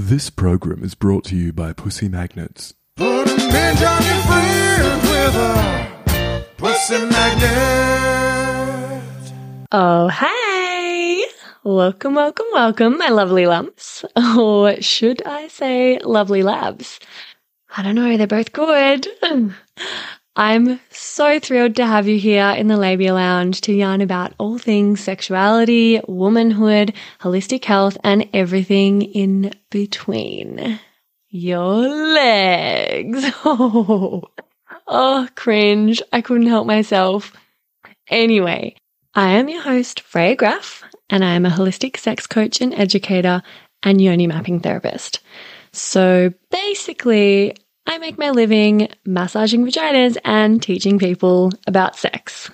This program is brought to you by Pussy Magnets. Put a midge on your friends with a pussy magnet. Oh, hey! Welcome, welcome, welcome, my lovely lumps. Or should I say lovely labs? I don't know, they're both good. I'm so thrilled to have you here in the Labia Lounge to yarn about all things sexuality, womanhood, holistic health, and everything in between. Your legs. Oh, oh, cringe. I couldn't help myself. Anyway, I am your host, Freya Graff, and I am a holistic sex coach and educator and yoni mapping therapist. So basically, I make my living massaging vaginas and teaching people about sex.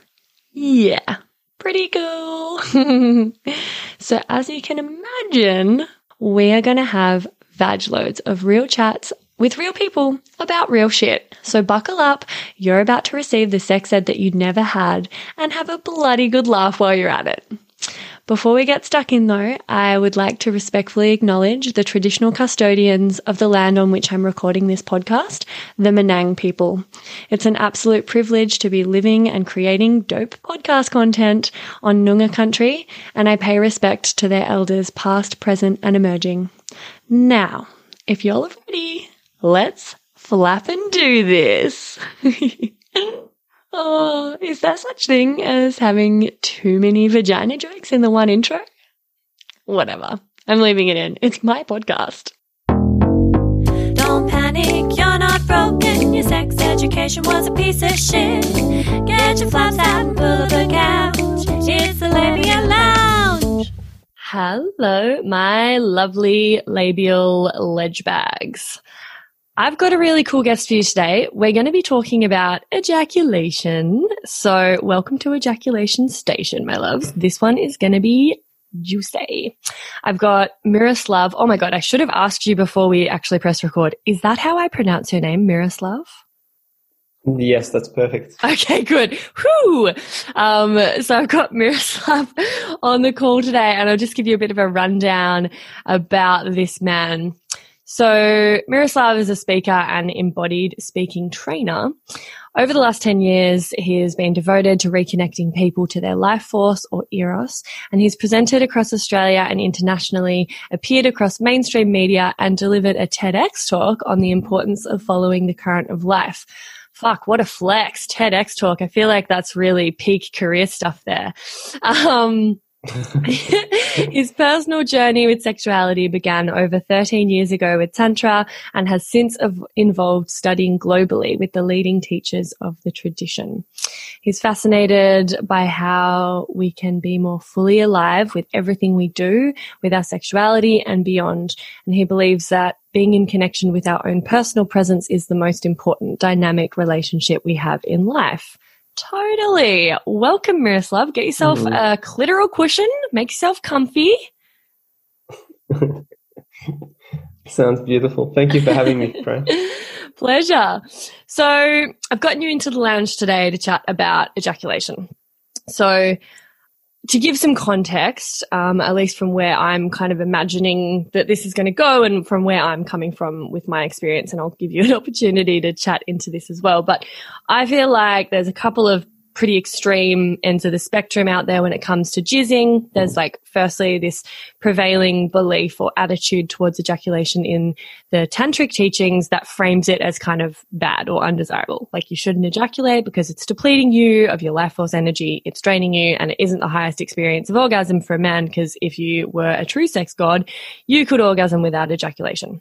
Yeah, pretty cool. so, as you can imagine, we are going to have vag loads of real chats with real people about real shit. So buckle up. You're about to receive the sex ed that you never had and have a bloody good laugh while you're at it. Before we get stuck in though, I would like to respectfully acknowledge the traditional custodians of the land on which I'm recording this podcast, the Menang people. It's an absolute privilege to be living and creating dope podcast content on Noongar country, and I pay respect to their elders past, present, and emerging. Now, if y'all are ready, let's flap and do this. oh, is there such thing as having too many vagina jokes in the one intro? Whatever. I'm leaving it in. It's my podcast. Don't panic, you're not broken. Your sex education was a piece of shit. Get your flaps out and pull up a couch. It's the Labia Lounge. Hello, my lovely labial ledge bags. I've got a really cool guest for you today. We're going to be talking about ejaculation. So, welcome to Ejaculation Station, my loves. This one is going to be juicy. I've got Miroslav. Oh my God, I should have asked you before we actually press record. Is that how I pronounce your name, Miroslav? Yes, that's perfect. Okay, good. Whew. Um, so I've got Miroslav on the call today, and I'll just give you a bit of a rundown about this man. So Miroslav is a speaker and embodied speaking trainer. Over the last 10 years, he has been devoted to reconnecting people to their life force or eros, and he's presented across Australia and internationally, appeared across mainstream media, and delivered a TEDx talk on the importance of following the current of life. Fuck, what a flex. TEDx talk. I feel like that's really peak career stuff there. Um, his personal journey with sexuality began over 13 years ago with Tantra and has since involved studying globally with the leading teachers of the tradition. He's fascinated by how we can be more fully alive with everything we do, with our sexuality and beyond. And he believes that being in connection with our own personal presence is the most important dynamic relationship we have in life. Totally. Welcome, Miroslav. Get yourself mm-hmm. a clitoral cushion. Make yourself comfy. Sounds beautiful. Thank you for having me, Fran. Pleasure. So, I've gotten you into the lounge today to chat about ejaculation. So, to give some context, um, at least from where I'm kind of imagining that this is going to go and from where I'm coming from with my experience, and I'll give you an opportunity to chat into this as well. But I feel like there's a couple of pretty extreme ends of the spectrum out there when it comes to jizzing. There's mm-hmm. like, firstly, this prevailing belief or attitude towards ejaculation in the tantric teachings that frames it as kind of bad or undesirable. Like you shouldn't ejaculate because it's depleting you of your life force energy. It's draining you and it isn't the highest experience of orgasm for a man because if you were a true sex god, you could orgasm without ejaculation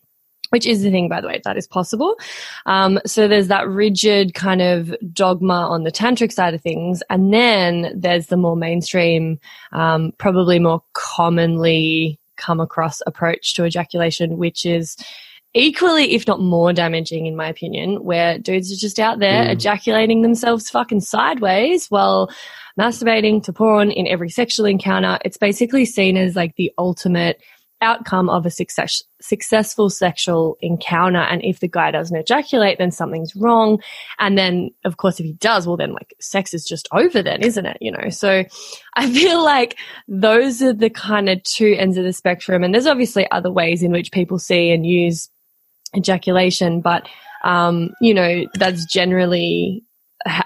which is the thing, by the way, that is possible. Um, so there's that rigid kind of dogma on the tantric side of things. And then there's the more mainstream, um, probably more commonly come across approach to ejaculation, which is equally, if not more damaging, in my opinion, where dudes are just out there ejaculating themselves fucking sideways while masturbating to porn in every sexual encounter. It's basically seen as like the ultimate outcome of a success, successful sexual encounter. And if the guy doesn't ejaculate, then something's wrong. And then, of course, if he does, well, then like sex is just over then, isn't it? You know, so I feel like those are the kind of two ends of the spectrum. And there's obviously other ways in which people see and use ejaculation, but, um, you know, that's generally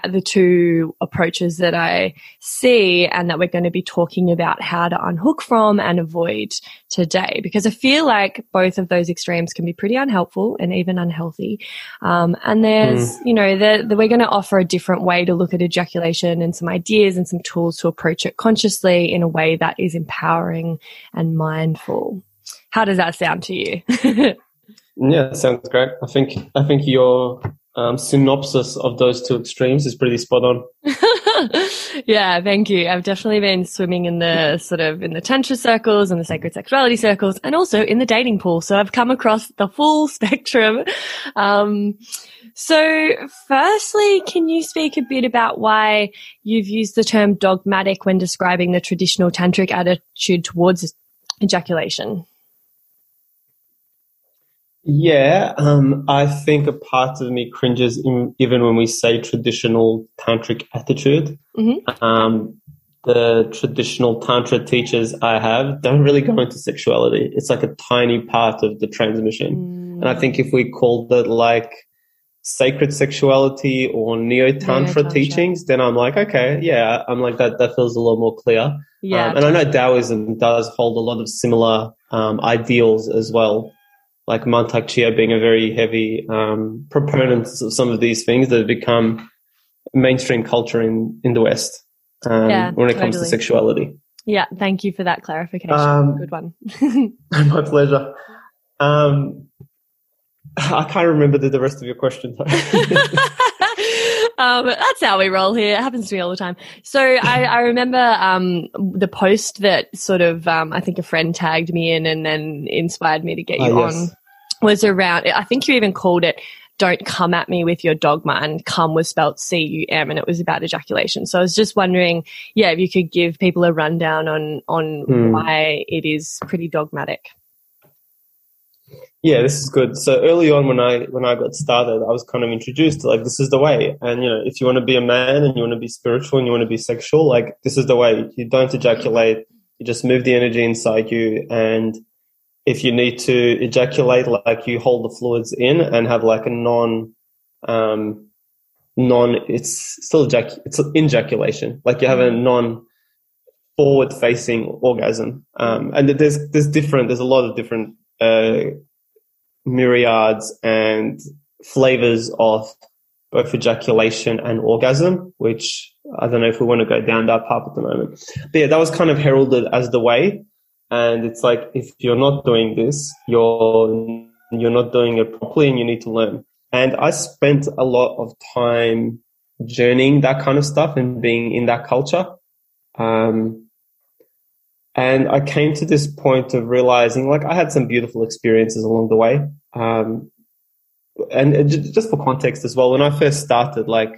the two approaches that I see and that we're going to be talking about how to unhook from and avoid today. Because I feel like both of those extremes can be pretty unhelpful and even unhealthy. Um, and there's, mm. you know, the, the, we're going to offer a different way to look at ejaculation and some ideas and some tools to approach it consciously in a way that is empowering and mindful. How does that sound to you? yeah, sounds great. I think, I think you're um, synopsis of those two extremes is pretty spot on. yeah, thank you. I've definitely been swimming in the sort of in the tantra circles and the sacred sexuality circles, and also in the dating pool. So I've come across the full spectrum. Um, so, firstly, can you speak a bit about why you've used the term dogmatic when describing the traditional tantric attitude towards ejaculation? Yeah, um, I think a part of me cringes in, even when we say traditional tantric attitude. Mm-hmm. Um, the traditional tantra teachers I have don't really go into sexuality. It's like a tiny part of the transmission. Mm. And I think if we called it like sacred sexuality or neo tantra teachings, then I'm like, okay, yeah, I'm like that. That feels a lot more clear. Yeah, um, and I know Taoism does hold a lot of similar um, ideals as well like Mantak Chia being a very heavy um, proponent of some of these things that have become mainstream culture in, in the West um, yeah, when it totally. comes to sexuality. Yeah, thank you for that clarification. Um, Good one. my pleasure. Um, I can't remember the, the rest of your question. um, that's how we roll here. It happens to me all the time. So I, I remember um, the post that sort of um, I think a friend tagged me in and then inspired me to get you oh, yes. on was around. I think you even called it "Don't come at me with your dogma," and "come" was spelled C U M, and it was about ejaculation. So I was just wondering, yeah, if you could give people a rundown on on hmm. why it is pretty dogmatic. Yeah, this is good. So early on, when I when I got started, I was kind of introduced to like this is the way, and you know, if you want to be a man and you want to be spiritual and you want to be sexual, like this is the way. You don't ejaculate. You just move the energy inside you, and if you need to ejaculate, like you hold the fluids in and have like a non, um, non. It's still ejac- it's ejaculation. Like you have a non forward facing orgasm, um, and there's there's different. There's a lot of different. Uh, myriads and flavors of both ejaculation and orgasm, which I don't know if we want to go down that path at the moment. But yeah, that was kind of heralded as the way. And it's like, if you're not doing this, you're, you're not doing it properly and you need to learn. And I spent a lot of time journeying that kind of stuff and being in that culture. Um, and I came to this point of realizing, like, I had some beautiful experiences along the way. Um, and just for context as well, when I first started, like,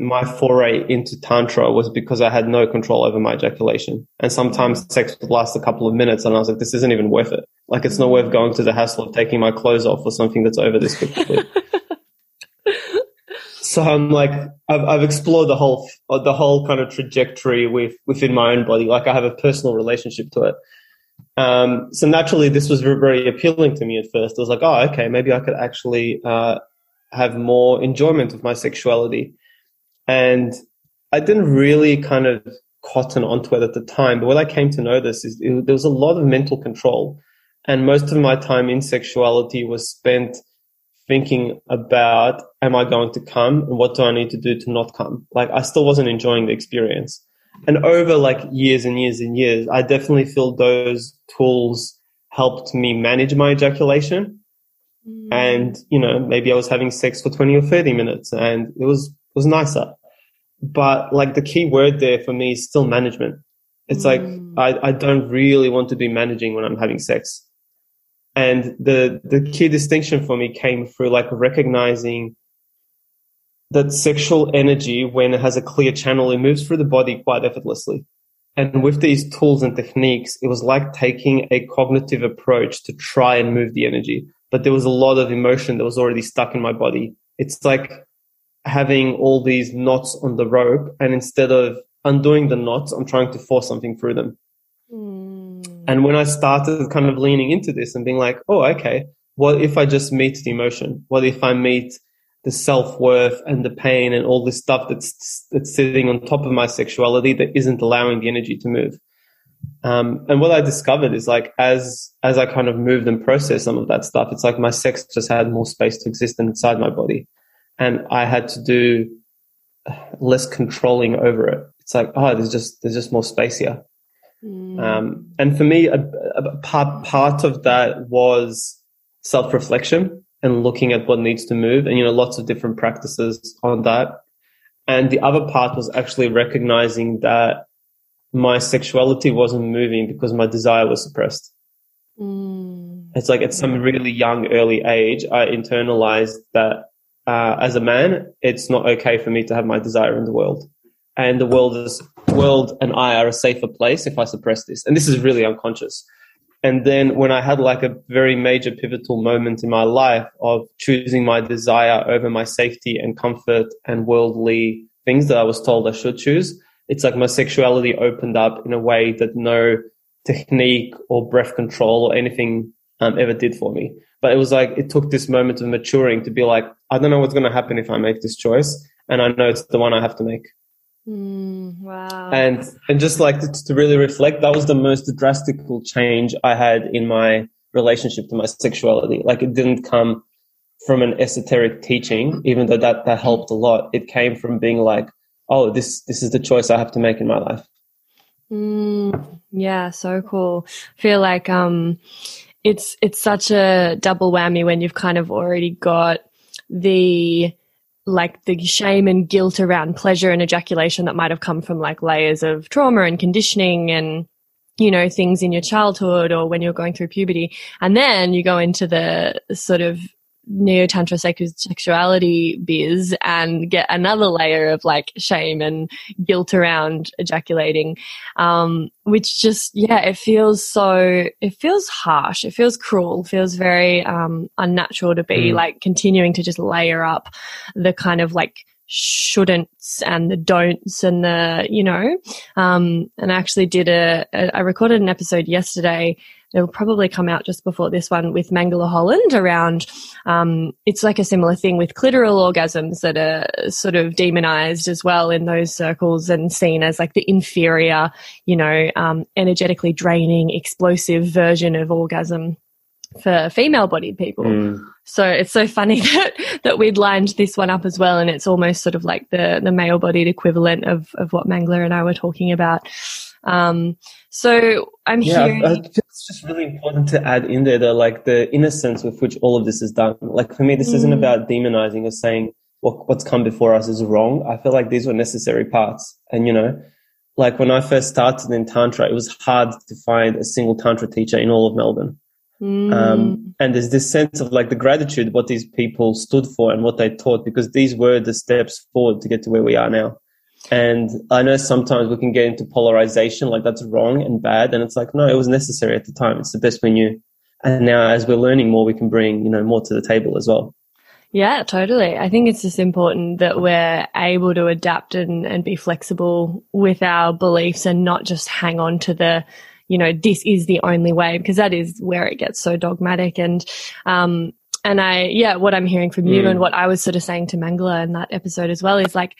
my foray into tantra was because I had no control over my ejaculation. And sometimes sex would last a couple of minutes and I was like, this isn't even worth it. Like it's not worth going to the hassle of taking my clothes off for something that's over this quickly. so I'm like, I've, I've explored the whole, the whole kind of trajectory with, within my own body. Like I have a personal relationship to it. Um, so naturally, this was very appealing to me at first. I was like, oh, okay, maybe I could actually uh, have more enjoyment of my sexuality. And I didn't really kind of cotton onto it at the time. But what I came to notice is it, there was a lot of mental control. And most of my time in sexuality was spent thinking about, am I going to come and what do I need to do to not come? Like I still wasn't enjoying the experience. And over like years and years and years, I definitely feel those tools helped me manage my ejaculation. Mm. And, you know, maybe I was having sex for 20 or 30 minutes and it was, it was nicer. But like the key word there for me is still management. It's mm. like, I, I don't really want to be managing when I'm having sex. And the, the key distinction for me came through like recognizing that sexual energy, when it has a clear channel, it moves through the body quite effortlessly. And with these tools and techniques, it was like taking a cognitive approach to try and move the energy. But there was a lot of emotion that was already stuck in my body. It's like having all these knots on the rope, and instead of undoing the knots, I'm trying to force something through them. Mm. And when I started kind of leaning into this and being like, oh, okay, what if I just meet the emotion? What if I meet the self worth and the pain and all this stuff that's that's sitting on top of my sexuality that isn't allowing the energy to move? Um, and what I discovered is like as as I kind of moved and processed some of that stuff, it's like my sex just had more space to exist inside my body, and I had to do less controlling over it. It's like oh, there's just there's just more space here. Mm. Um, and for me, a, a part part of that was self reflection and looking at what needs to move, and you know, lots of different practices on that. And the other part was actually recognizing that my sexuality wasn't moving because my desire was suppressed. Mm. It's like at some really young, early age, I internalized that uh, as a man, it's not okay for me to have my desire in the world, and the world is world and I are a safer place if I suppress this. And this is really unconscious. And then when I had like a very major pivotal moment in my life of choosing my desire over my safety and comfort and worldly things that I was told I should choose, it's like my sexuality opened up in a way that no technique or breath control or anything um, ever did for me. But it was like it took this moment of maturing to be like, I don't know what's going to happen if I make this choice, and I know it's the one I have to make. Mm. Wow. And and just like to, to really reflect, that was the most drastic change I had in my relationship to my sexuality. Like it didn't come from an esoteric teaching, even though that that helped a lot. It came from being like, oh, this this is the choice I have to make in my life. Mm, yeah, so cool. Feel like um it's it's such a double whammy when you've kind of already got the like the shame and guilt around pleasure and ejaculation that might have come from like layers of trauma and conditioning and you know things in your childhood or when you're going through puberty. And then you go into the sort of neo tantra sexuality biz and get another layer of like shame and guilt around ejaculating um which just yeah it feels so it feels harsh. It feels cruel. Feels very um unnatural to be Mm. like continuing to just layer up the kind of like shouldn'ts and the don'ts and the you know? Um and I actually did a, a I recorded an episode yesterday it'll probably come out just before this one with Mangala Holland around um, it's like a similar thing with clitoral orgasms that are sort of demonized as well in those circles and seen as like the inferior, you know, um, energetically draining, explosive version of orgasm for female bodied people. Mm. So it's so funny that, that we'd lined this one up as well. And it's almost sort of like the, the male bodied equivalent of, of what Mangala and I were talking about. Um, so I'm Yeah, hearing. I, it's just really important to add in there the like the innocence with which all of this is done. Like for me, this isn't Mm. about demonizing or saying what what's come before us is wrong. I feel like these were necessary parts, and you know, like when I first started in tantra, it was hard to find a single tantra teacher in all of Melbourne. Mm. Um, and there's this sense of like the gratitude what these people stood for and what they taught because these were the steps forward to get to where we are now. And I know sometimes we can get into polarization, like that's wrong and bad. And it's like, no, it was necessary at the time. It's the best we knew. And now as we're learning more, we can bring, you know, more to the table as well. Yeah, totally. I think it's just important that we're able to adapt and, and be flexible with our beliefs and not just hang on to the, you know, this is the only way because that is where it gets so dogmatic. And, um, and I, yeah, what I'm hearing from you Mm. and what I was sort of saying to Mangala in that episode as well is like,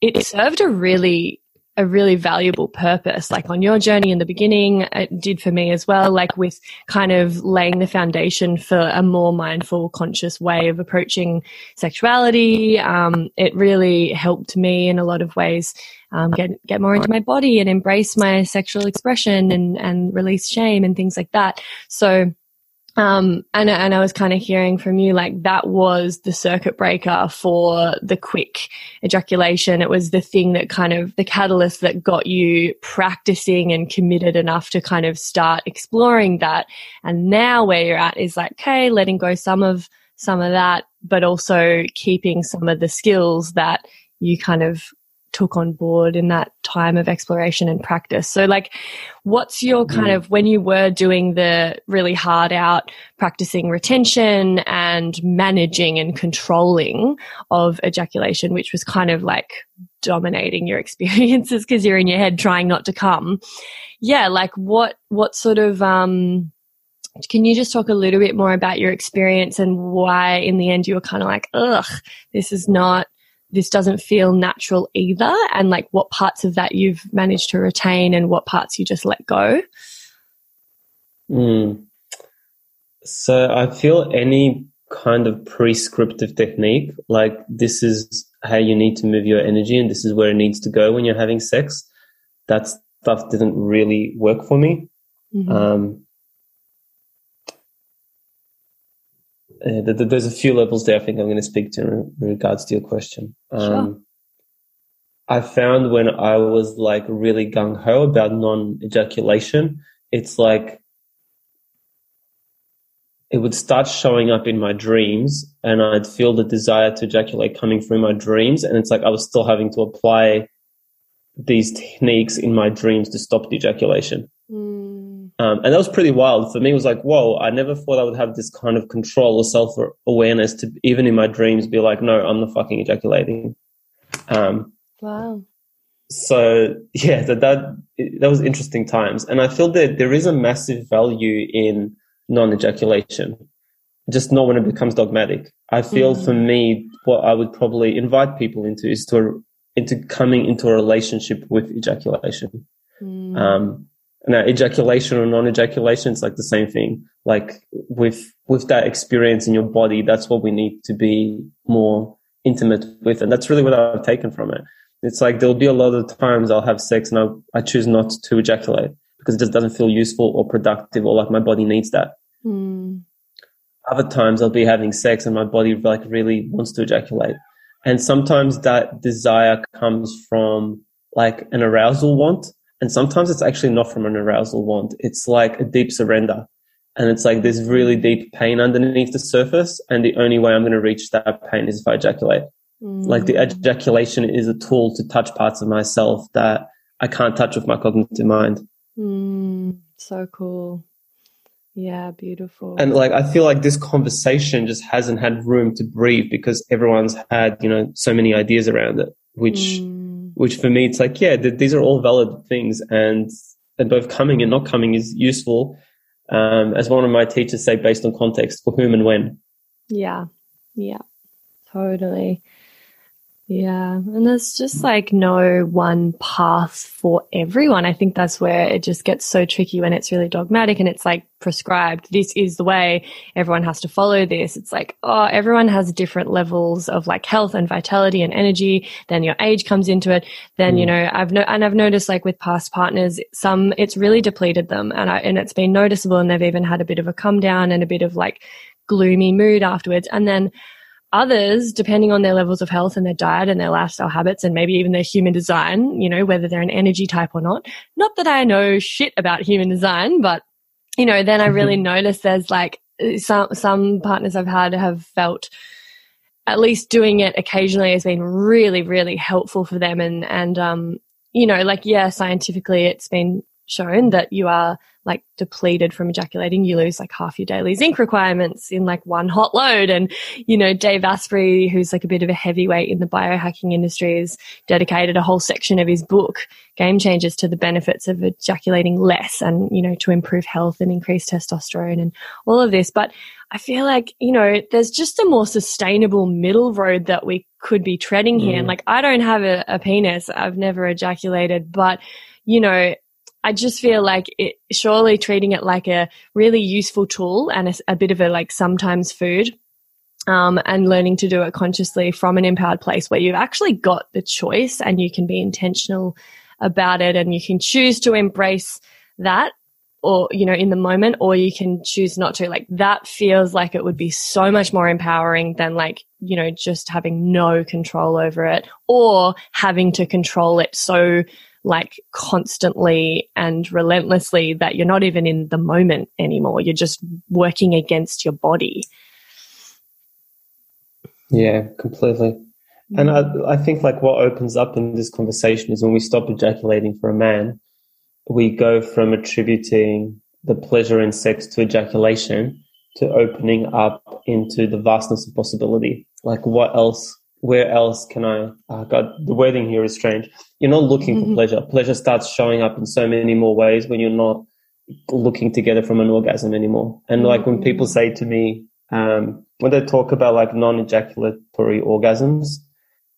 it served a really, a really valuable purpose. Like on your journey in the beginning, it did for me as well, like with kind of laying the foundation for a more mindful, conscious way of approaching sexuality. Um, it really helped me in a lot of ways um, get get more into my body and embrace my sexual expression and and release shame and things like that. So. Um, and, and I was kind of hearing from you like that was the circuit breaker for the quick ejaculation. It was the thing that kind of the catalyst that got you practicing and committed enough to kind of start exploring that. And now where you're at is like, okay, letting go some of, some of that, but also keeping some of the skills that you kind of took on board in that time of exploration and practice. So like, what's your kind Mm. of, when you were doing the really hard out practicing retention and managing and controlling of ejaculation, which was kind of like dominating your experiences because you're in your head trying not to come. Yeah. Like what, what sort of, um, can you just talk a little bit more about your experience and why in the end you were kind of like, ugh, this is not, this doesn't feel natural either? And like what parts of that you've managed to retain and what parts you just let go? Mm. So I feel any kind of prescriptive technique, like this is how you need to move your energy and this is where it needs to go when you're having sex, that stuff didn't really work for me. Mhm. Um, uh, th- th- there's a few levels there I think I'm going to speak to in regards to your question. Um, Sure. I found when I was like really gung ho about non ejaculation, it's like it would start showing up in my dreams and I'd feel the desire to ejaculate coming through my dreams. And it's like I was still having to apply these techniques in my dreams to stop the ejaculation. Um, and that was pretty wild for me. It was like, whoa, I never thought I would have this kind of control or self awareness to even in my dreams be like, no, I'm not fucking ejaculating. Um, Wow. so yeah, that, that, that was interesting times. And I feel that there is a massive value in non-ejaculation, just not when it becomes dogmatic. I feel Mm. for me, what I would probably invite people into is to, into coming into a relationship with ejaculation. Mm. Um, now ejaculation or non-ejaculation, it's like the same thing. Like with, with that experience in your body, that's what we need to be more intimate with. And that's really what I've taken from it. It's like there'll be a lot of times I'll have sex and I, I choose not to ejaculate because it just doesn't feel useful or productive or like my body needs that. Mm. Other times I'll be having sex and my body like really wants to ejaculate. And sometimes that desire comes from like an arousal want. And sometimes it's actually not from an arousal want. It's like a deep surrender. And it's like there's really deep pain underneath the surface. And the only way I'm going to reach that pain is if I ejaculate. Like the ejaculation is a tool to touch parts of myself that I can't touch with my cognitive mind. Mm. So cool. Yeah, beautiful. And like, I feel like this conversation just hasn't had room to breathe because everyone's had, you know, so many ideas around it, which, Mm. Which for me, it's like, yeah, th- these are all valid things and, and both coming and not coming is useful. Um, as one of my teachers say, based on context for whom and when. Yeah. Yeah. Totally. Yeah. And there's just like no one path for everyone. I think that's where it just gets so tricky when it's really dogmatic and it's like prescribed. This is the way everyone has to follow this. It's like, oh, everyone has different levels of like health and vitality and energy. Then your age comes into it. Then, you mm. know, I've no, and I've noticed like with past partners, some, it's really depleted them and I, and it's been noticeable and they've even had a bit of a come down and a bit of like gloomy mood afterwards. And then others, depending on their levels of health and their diet and their lifestyle habits and maybe even their human design, you know, whether they're an energy type or not. Not that I know shit about human design, but you know, then I really notice there's like some, some partners I've had have felt at least doing it occasionally has been really, really helpful for them. And, and, um, you know, like, yeah, scientifically it's been shown that you are like depleted from ejaculating. You lose like half your daily zinc requirements in like one hot load. And, you know, Dave Asprey, who's like a bit of a heavyweight in the biohacking industry, has dedicated a whole section of his book, Game Changers, to the benefits of ejaculating less and, you know, to improve health and increase testosterone and all of this. But I feel like, you know, there's just a more sustainable middle road that we could be treading here. And mm. like, I don't have a, a penis. I've never ejaculated, but, you know, I just feel like it, surely treating it like a really useful tool and a, a bit of a like sometimes food, um, and learning to do it consciously from an empowered place where you've actually got the choice and you can be intentional about it and you can choose to embrace that or, you know, in the moment, or you can choose not to. Like that feels like it would be so much more empowering than like, you know, just having no control over it or having to control it so like constantly and relentlessly that you're not even in the moment anymore. You're just working against your body. Yeah, completely. And I, I think like what opens up in this conversation is when we stop ejaculating for a man, we go from attributing the pleasure in sex to ejaculation to opening up into the vastness of possibility. Like what else? Where else can I? Oh God, the wording here is strange. You're not looking for pleasure. Pleasure starts showing up in so many more ways when you're not looking together from an orgasm anymore. And like when people say to me, um, when they talk about like non-ejaculatory orgasms,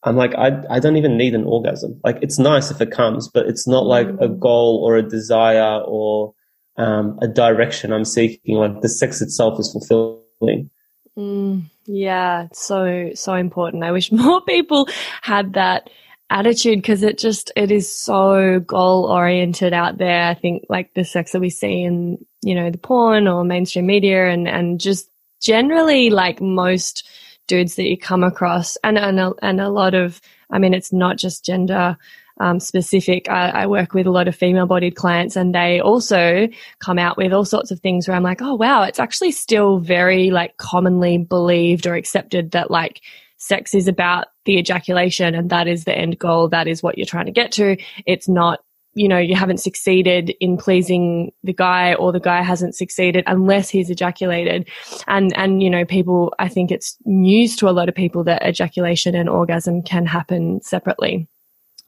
I'm like, I, I don't even need an orgasm. Like, it's nice if it comes, but it's not like a goal or a desire or um, a direction I'm seeking. Like, the sex itself is fulfilling. Mm, yeah, so so important. I wish more people had that attitude because it just it is so goal oriented out there. I think like the sex that we see in you know the porn or mainstream media and and just generally like most dudes that you come across and and a, and a lot of I mean it's not just gender um, specific. I, I, work with a lot of female bodied clients and they also come out with all sorts of things where I'm like, oh wow, it's actually still very like commonly believed or accepted that like sex is about the ejaculation and that is the end goal. That is what you're trying to get to. It's not you know, you haven't succeeded in pleasing the guy or the guy hasn't succeeded unless he's ejaculated. And, and, you know, people, I think it's news to a lot of people that ejaculation and orgasm can happen separately.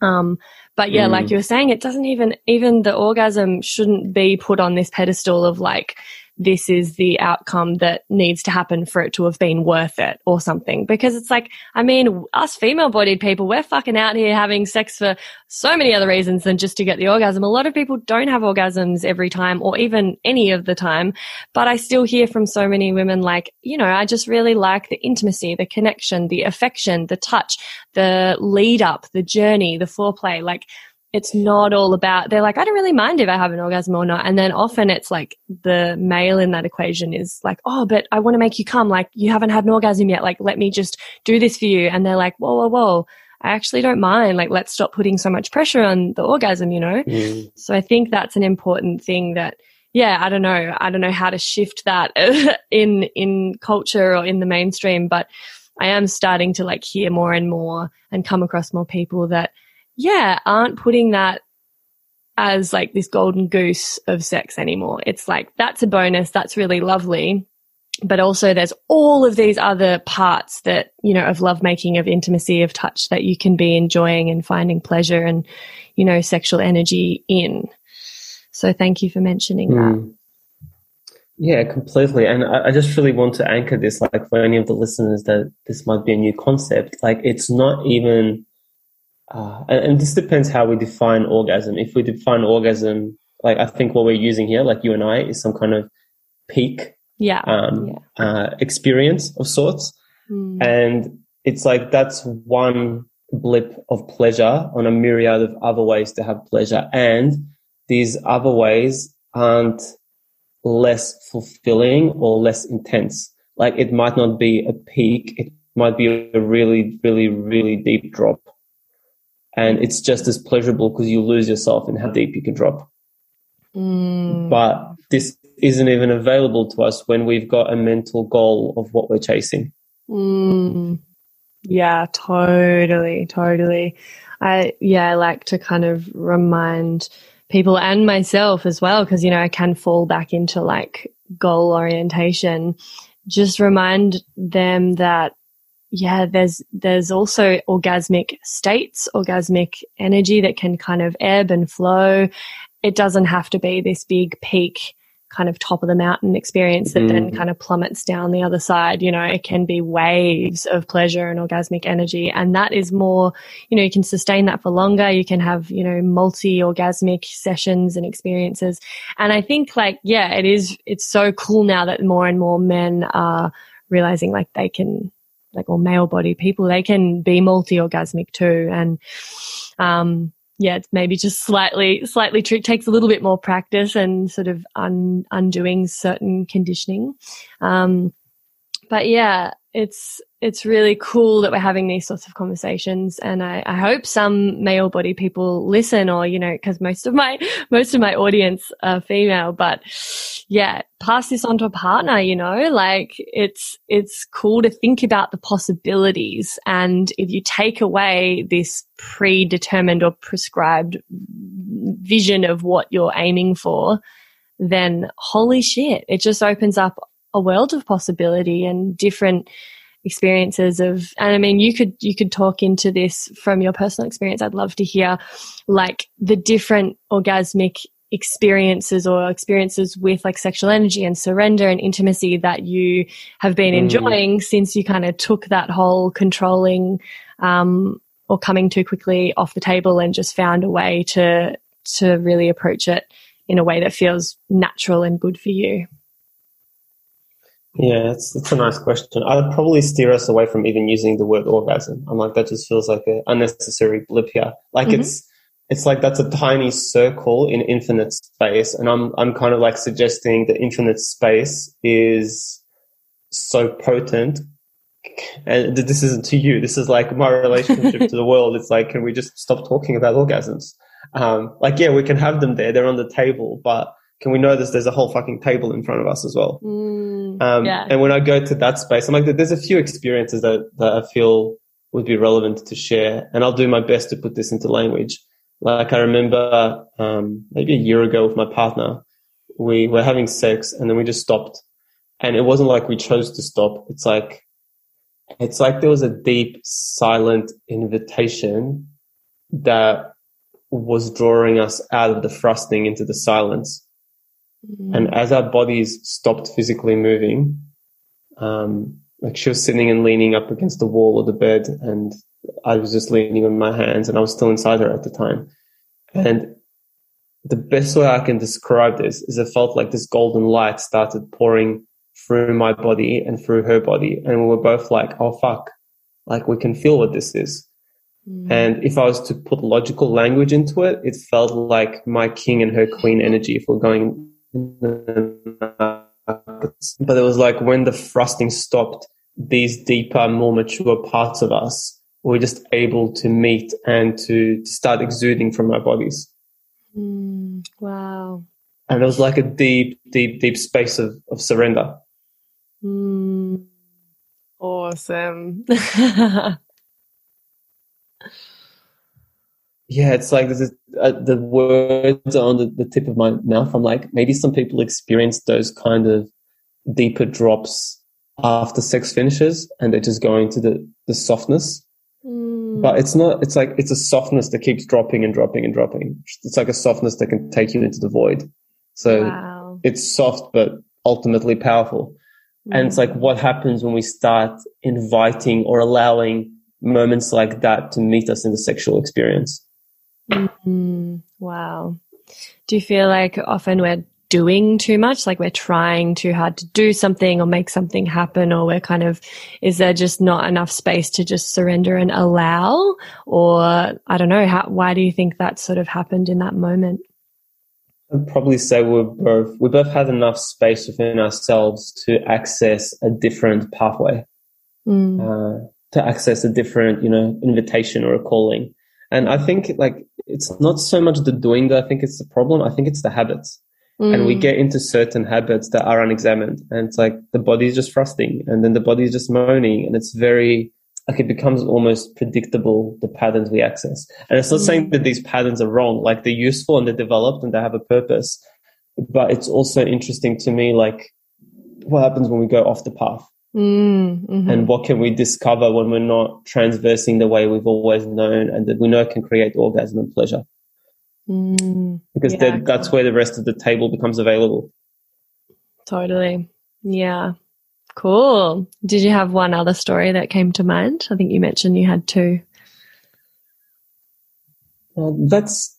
Um, but yeah, mm. like you were saying, it doesn't even, even the orgasm shouldn't be put on this pedestal of like, this is the outcome that needs to happen for it to have been worth it or something. Because it's like, I mean, us female bodied people, we're fucking out here having sex for so many other reasons than just to get the orgasm. A lot of people don't have orgasms every time or even any of the time. But I still hear from so many women like, you know, I just really like the intimacy, the connection, the affection, the touch, the lead up, the journey, the foreplay. Like, it's not all about, they're like, I don't really mind if I have an orgasm or not. And then often it's like the male in that equation is like, oh, but I want to make you come. Like, you haven't had an orgasm yet. Like, let me just do this for you. And they're like, whoa, whoa, whoa. I actually don't mind. Like, let's stop putting so much pressure on the orgasm, you know? Mm. So I think that's an important thing that, yeah, I don't know. I don't know how to shift that in, in culture or in the mainstream, but I am starting to like hear more and more and come across more people that yeah, aren't putting that as like this golden goose of sex anymore. It's like, that's a bonus. That's really lovely. But also there's all of these other parts that, you know, of lovemaking, of intimacy, of touch that you can be enjoying and finding pleasure and, you know, sexual energy in. So thank you for mentioning mm. that. Hmm. Yeah, completely. And I, I, just really want to anchor this, like for any of the listeners that this might be a new concept. Like it's not even uh, and, and, this depends how we define orgasm. If we define orgasm, like I think what we're using here, like you and I, is some kind of peak yeah. Um, yeah. Uh, experience of sorts. Mm. And it's like that's one blip of pleasure on a myriad of other ways to have pleasure. And these other ways aren't less fulfilling or less intense. Like it might not be a peak. It might be a really, really, really deep drop and it's just as pleasurable because you lose yourself in how deep you can drop. Mm. But this isn't even available to us when we've got a mental goal of what we're chasing. Mm. Yeah, totally, totally. I yeah, I like to kind of remind people and myself as well because you know I can fall back into like goal orientation. Just remind them that yeah, there's there's also orgasmic states, orgasmic energy that can kind of ebb and flow. It doesn't have to be this big peak kind of top of the mountain experience that mm. then kind of plummets down the other side. You know, it can be waves of pleasure and orgasmic energy. And that is more, you know, you can sustain that for longer. You can have, you know, multi orgasmic sessions and experiences. And I think like, yeah, it is, it's so cool now that more and more men are realizing like they can like or male body people, they can be multi orgasmic too. And, um, yeah, it's maybe just slightly, slightly trick takes a little bit more practice and sort of un, undoing certain conditioning. Um, but yeah, it's, it's really cool that we're having these sorts of conversations and I, I hope some male body people listen or you know because most of my most of my audience are female but yeah pass this on to a partner you know like it's it's cool to think about the possibilities and if you take away this predetermined or prescribed vision of what you're aiming for then holy shit it just opens up a world of possibility and different experiences of and i mean you could you could talk into this from your personal experience i'd love to hear like the different orgasmic experiences or experiences with like sexual energy and surrender and intimacy that you have been Mm. enjoying since you kind of took that whole controlling um or coming too quickly off the table and just found a way to to really approach it in a way that feels natural and good for you Yeah, it's it's a nice question. I'd probably steer us away from even using the word orgasm. I'm like that just feels like an unnecessary blip here. Like Mhm. it's it's like that's a tiny circle in infinite space, and I'm I'm kind of like suggesting that infinite space is so potent. And this isn't to you. This is like my relationship to the world. It's like, can we just stop talking about orgasms? Um, like, yeah, we can have them there. They're on the table, but can we notice there's a whole fucking table in front of us as well? Mm, Um, yeah And when I go to that space, I'm like, there's a few experiences that, that I feel would be relevant to share. And I'll do my best to put this into language. Like I remember, um, maybe a year ago with my partner, we were having sex and then we just stopped. And it wasn't like we chose to stop. It's like, it's like there was a deep, silent invitation that was drawing us out of the thrusting into the silence. Mm. And as our bodies stopped physically moving, um, like she was sitting and leaning up against the wall of the bed, and I was just leaning on my hands, and I was still inside her at the time. And the best way I can describe this is it felt like this golden light started pouring through my body and through her body, and we were both like, "Oh fuck!" Like we can feel what this is. Mm. And if I was to put logical language into it, it felt like my king and her queen energy if we're going. But it was like when the thrusting stopped, these deeper, more mature parts of us were just able to meet and to start exuding from our bodies. Mm, wow. And it was like a deep, deep, deep space of, of surrender. Mm. Awesome. Yeah, it's like this is, uh, the words are on the, the tip of my mouth. I'm like, maybe some people experience those kind of deeper drops after sex finishes and they just go into the, the softness. Mm. But it's not, it's like, it's a softness that keeps dropping and dropping and dropping. It's like a softness that can take you into the void. So wow. it's soft, but ultimately powerful. And it's like, what happens when we start inviting or allowing moments like that to meet us in the sexual experience? Mm, wow. Do you feel like often we're doing too much, like we're trying too hard to do something or make something happen, or we're kind of, is there just not enough space to just surrender and allow? Or I don't know, how, why do you think that sort of happened in that moment? I'd probably say we're both we both had enough space within ourselves to access a different pathway, Mm, uh, to access a different, you know, invitation or a calling. And I think like it's not so much the doing that I think it's the problem. I think it's the habits. And we mm, get into certain habits that are unexamined. And it's like the body's just thrusting and then the body's just moaning. And it's very like it becomes almost predictable the patterns we access. And it's not saying that these patterns are wrong. Like they're useful and they're developed and they have a purpose. But it's also interesting to me, like what happens when we go off the path mm, mhm. and what can we discover when we're not transversing the way we've always known and that we know can create orgasm and pleasure Mm, because Yeah, then that's where the rest of the table becomes available. totally. Yeah. Cool. Did you have one other story that came to mind? I think you mentioned you had two. Uh, that's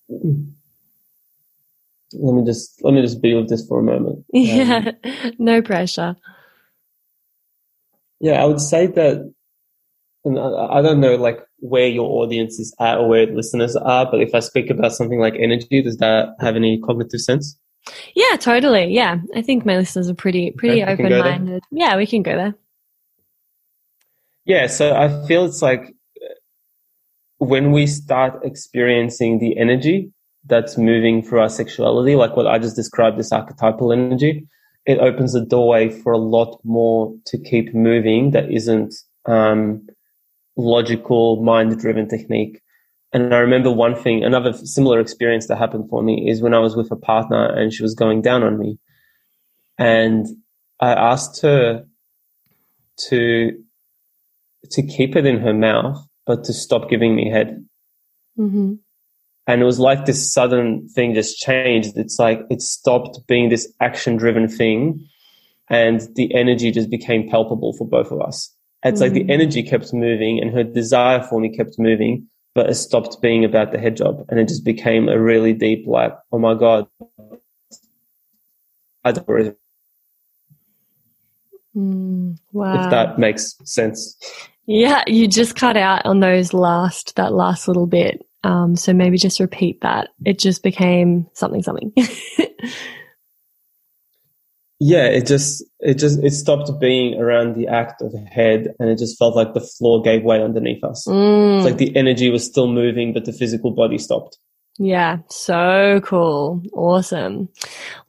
let me just let me just be with this for a moment. Um, Yeah. no pressure. Yeah, I would say that, and I, don't know like where your audience is at or where listeners are, but if I speak about something like energy, does that have any cognitive sense? Yeah, totally. Yeah. I think my listeners are pretty, pretty Okay, we can go open minded. Yeah, we can go there. Yeah, so I feel it's like uh, when we start experiencing the energy that's moving through our sexuality, like what I just described, this archetypal energy, it opens the doorway for a lot more to keep moving that isn't um, logical, mind driven technique. And I remember one thing, another similar experience that happened for me is when I was with a partner and she was going down on me. And I asked her to to keep it in her mouth, but to stop giving me head. Mm-hmm. And it was like this sudden thing just changed. It's like it stopped being this action driven thing and the energy just became palpable for both of us. It's like the energy kept moving and her desire for me kept moving, but it stopped being about the head job. And it just became a really deep, like, oh my God. I don't Mm, wow. if that makes sense. Yeah, you just cut out on those last that last little bit. Um, so maybe just repeat that. It just became something something. Yeah, it just it just it stopped being around the act of the head and it just felt like the floor gave way underneath us. Mm, It's like the energy was still moving, but the physical body stopped. Yeah, so cool. Awesome.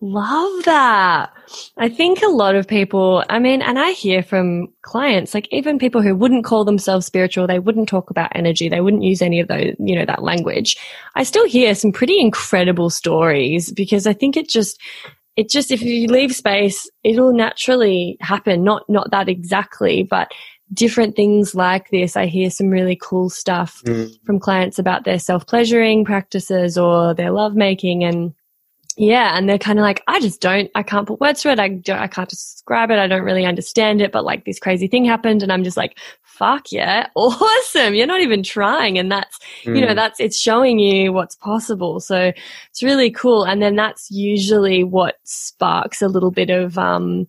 Love that. I think a lot of people, I mean, and I hear from clients, like even people who wouldn't call themselves spiritual, they wouldn't talk about energy, they wouldn't use any of those, you know, that language. I still hear some pretty incredible stories because I think it just, it just if you leave space it'll naturally happen not not that exactly but different things like this i hear some really cool stuff from clients about their self-pleasuring practices or their lovemaking and yeah and they're kind of like i just don't i can't put words to it i don't i can't describe it i don't really understand it but like this crazy thing happened and i'm just like fuck yeah awesome you're not even trying and that's you know Mm. that's it's showing you what's possible so it's really cool and then that's usually what sparks a little bit of um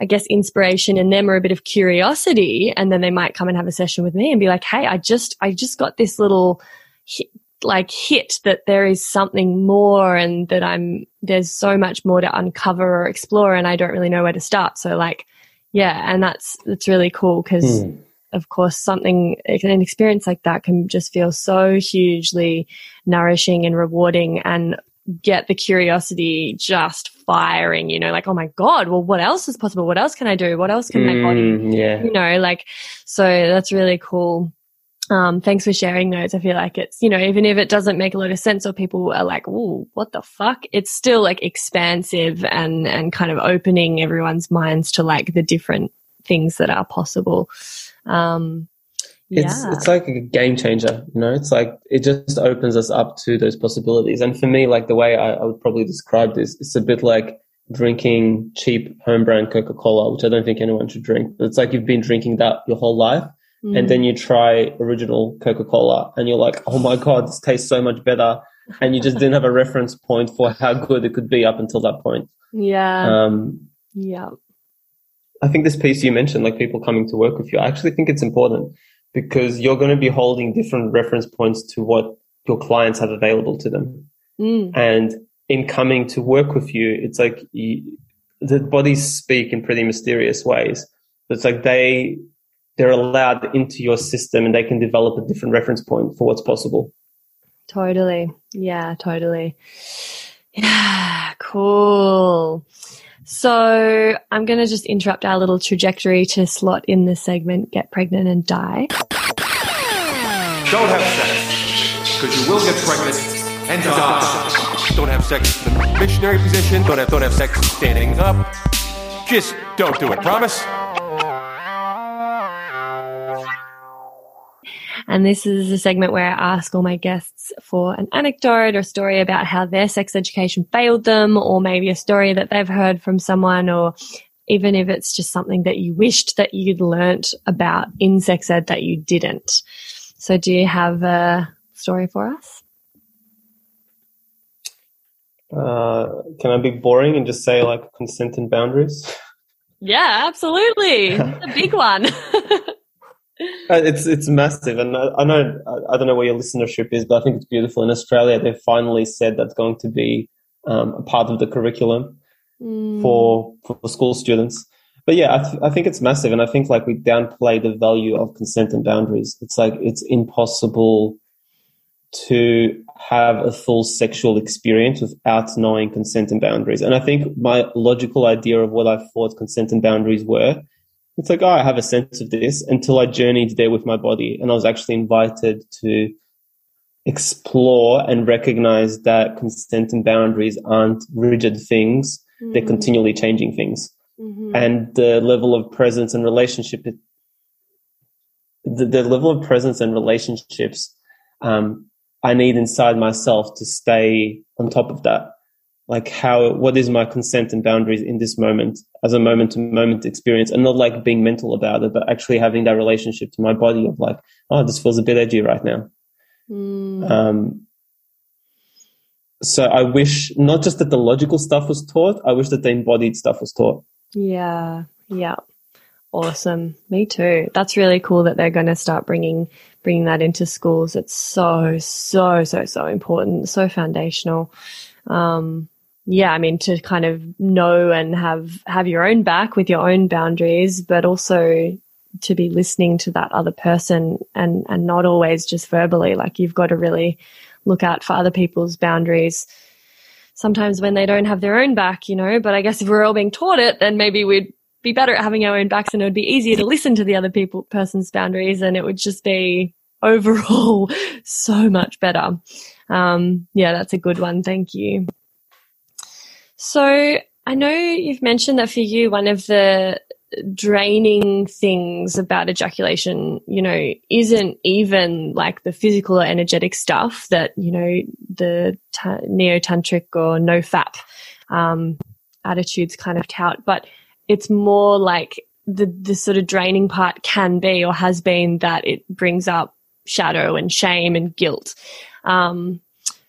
I guess inspiration in them or a bit of curiosity and then they might come and have a session with me and be like hey I just I just got this little hit, like hit that there is something more and that I'm there's so much more to uncover or explore and I don't really know where to start so like yeah and that's that's really cool because Mm. of course, something, an experience like that can just feel so hugely nourishing and rewarding and get the curiosity just firing, you know, like, oh my God, well, what else is possible? What else can I do? What else can my body, Mm, yeah. you know, like, so that's really cool. Um, thanks for sharing those. I feel like it's, you know, even if it doesn't make a lot of sense or people are like, oh, what the fuck? It's still like expansive and, and kind of opening everyone's minds to like the different things that are possible. Um, It's yeah. it's like a game changer, you know. It's like it just opens us up to those possibilities. And for me, like the way I, I would probably describe this, it's a bit like drinking cheap home brand Coca Cola, which I don't think anyone should drink. But it's like you've been drinking that your whole life, Mm. and then you try original Coca Cola, and you're like, oh my god, this tastes so much better. And you just didn't have a reference point for how good it could be up until that point. yeah. Um, yeah. I think this piece you mentioned, like people coming to work with you, I actually think it's important because you're going to be holding different reference points to what your clients have available to them. Mm. And in coming to work with you, it's like you, the bodies speak in pretty mysterious ways. It's like they, they're allowed into your system and they can develop a different reference point for what's possible. Totally. Yeah, totally. Yeah, cool. So I'm going to just interrupt our little trajectory to slot in the segment Get Pregnant and Die. Don't have sex, because you will get pregnant and die. Don't have sex in the missionary position. Don't have, don't have sex standing up. Just don't do it. Promise? And this is a segment where I ask all my guests for an anecdote or a story about how their sex education failed them, or maybe a story that they've heard from someone, or even if it's just something that you wished that you'd learnt about in sex ed that you didn't. So, do you have a story for us? Uh, can I be boring and just say like consent and boundaries? Yeah, absolutely. It's a big one. Uh, It's it's massive, and I, I know I, I don't know where your listenership is, but I think it's beautiful. In Australia, they've finally said that's going to be um, a part of the curriculum Mm. for for school students. but yeah, I, th- I think it's massive, and I think like we downplay the value of consent and boundaries. It's like it's impossible to have a full sexual experience without knowing consent and boundaries. And I think my logical idea of what I thought consent and boundaries were, it's like, oh, I have a sense of this until I journeyed there with my body, and I was actually invited to explore and recognize that consent and boundaries aren't rigid things; mm-hmm. they're continually changing things mm-hmm. and the level of presence and relationship the, the level of presence and relationships um, I need inside myself to stay on top of that. Like how, what is my consent and boundaries in this moment as a moment to moment experience and not like being mental about it, but actually having that relationship to my body of like, oh, this feels a bit edgy right now. Mm. Um, so I wish not just that the logical stuff was taught, I wish that the embodied stuff was taught. Yeah. Yeah. Awesome. Me too. That's really cool that they're going to start bringing bringing that into schools. It's so so so so important, so foundational. Um, yeah, I mean to kind of know and have have your own back with your own boundaries, but also to be listening to that other person and and not always just verbally. Like you've got to really look out for other people's boundaries sometimes when they don't have their own back, you know. But I guess if we're all being taught it, then maybe we'd be better at having our own backs and it would be easier to listen to the other people person's boundaries and it would just be overall so much better. Um, yeah, that's a good one. Thank you. So I know you've mentioned that for you, one of the draining things about ejaculation, you know, isn't even like the physical or energetic stuff that, you know, the ta- neo tantric or no fap, um, attitudes kind of tout, but it's more like the, the sort of draining part can be or has been that it brings up shadow and shame and guilt. Um,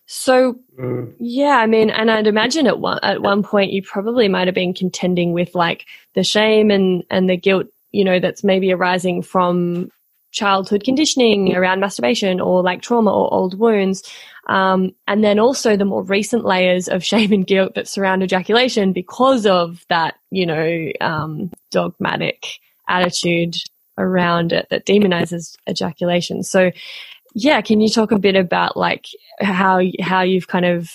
so mm. yeah, I mean, and I'd imagine at one at one point you probably might have been contending with like the shame and and the guilt, you know, that's maybe arising from childhood conditioning around masturbation or like trauma or old wounds. Um, and then also the more recent layers of shame and guilt that surround ejaculation because of that, you know, um, dogmatic attitude around it that demonizes ejaculation. So yeah, can you talk a bit about like how how you've kind of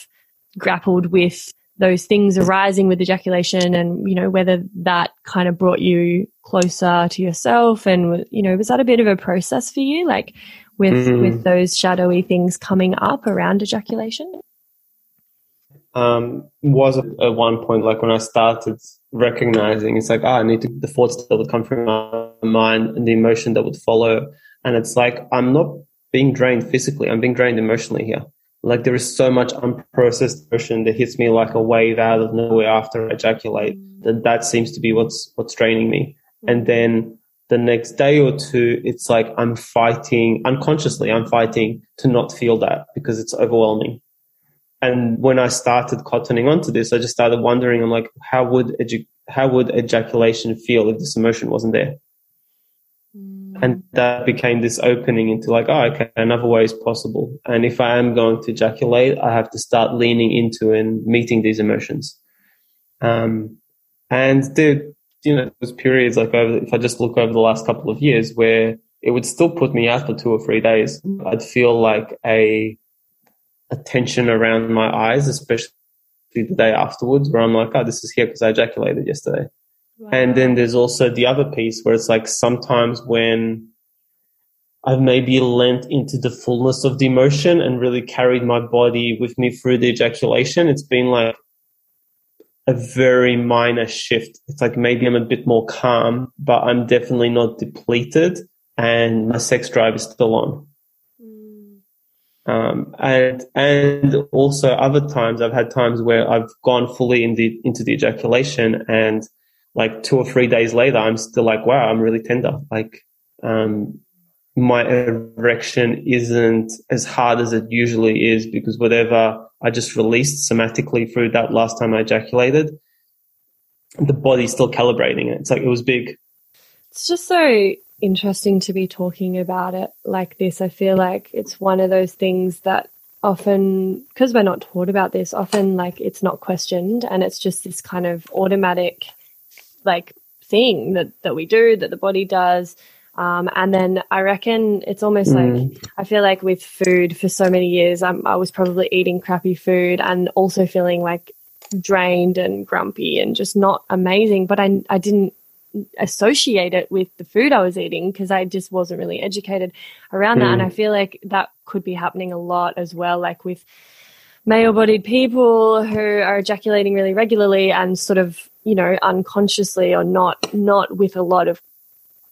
grappled with those things arising with ejaculation and you know whether that kind of brought you closer to yourself? And you know was that a bit of a process for you like with mm. with those shadowy things coming up around ejaculation? Um was at one point like when i started recognizing it's like oh, i need to the thoughts that would come from my mind and the emotion that would follow. And it's like i'm not being drained physically. I'm being drained emotionally here. Like there is so much unprocessed emotion that hits me like a wave out of nowhere after I ejaculate. That that seems to be what's what's draining me. And then the next day or two, it's like I'm fighting unconsciously. I'm fighting to not feel that because it's overwhelming. And when I started cottoning onto this, I just started wondering. I'm like, how would edu- how would ejaculation feel if this emotion wasn't there? And that became this opening into like, oh, okay, another way is possible. And if I am going to ejaculate, I have to start leaning into and meeting these emotions. Um, and there, you know, there's periods like over, if I just look over the last couple of years where it would still put me out for two or three days. I'd feel like a, a tension around my eyes, especially the day afterwards where I'm like, oh, this is here because I ejaculated yesterday. And then there's also the other piece where it's like sometimes when I've maybe lent into the fullness of the emotion and really carried my body with me through the ejaculation, it's been like a very minor shift. It's like maybe I'm a bit more calm, but I'm definitely not depleted and my sex drive is still on. Mm. Um, and, and also other times I've had times where I've gone fully in the, into the ejaculation and like two or three days later, I'm still like, wow, I'm really tender. Like, um, my erection isn't as hard as it usually is because whatever I just released somatically through that last time I ejaculated, the body's still calibrating it. It's like it was big. It's just so interesting to be talking about it like this. I feel like it's one of those things that often, because we're not taught about this, often like it's not questioned and it's just this kind of automatic like thing that that we do that the body does. Um, and then I reckon it's almost like I feel like with food for so many years, I'm, I was probably eating crappy food and also feeling like drained and grumpy and just not amazing. But I I didn't associate it with the food I was eating because I just wasn't really educated around that. And I feel like that could be happening a lot as well, like with male bodied people who are ejaculating really regularly and sort of, you know, unconsciously or not, not with a lot of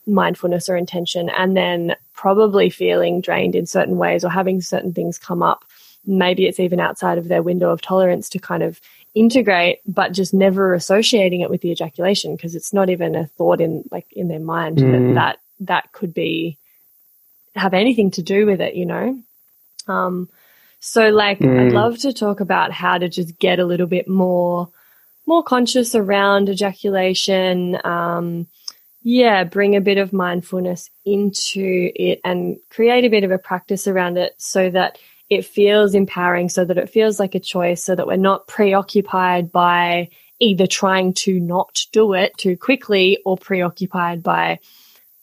mindfulness or intention and then probably feeling drained in certain ways or having certain things come up. Maybe it's even outside of their window of tolerance to kind of integrate, but just never associating it with the ejaculation because it's not even a thought in like in their mind that, that that could be have anything to do with it, you know? Um, so like I'd love to talk about how to just get a little bit more more conscious around ejaculation. Um, yeah, bring a bit of mindfulness into it and create a bit of a practice around it so that it feels empowering, so that it feels like a choice, so that we're not preoccupied by either trying to not do it too quickly or preoccupied by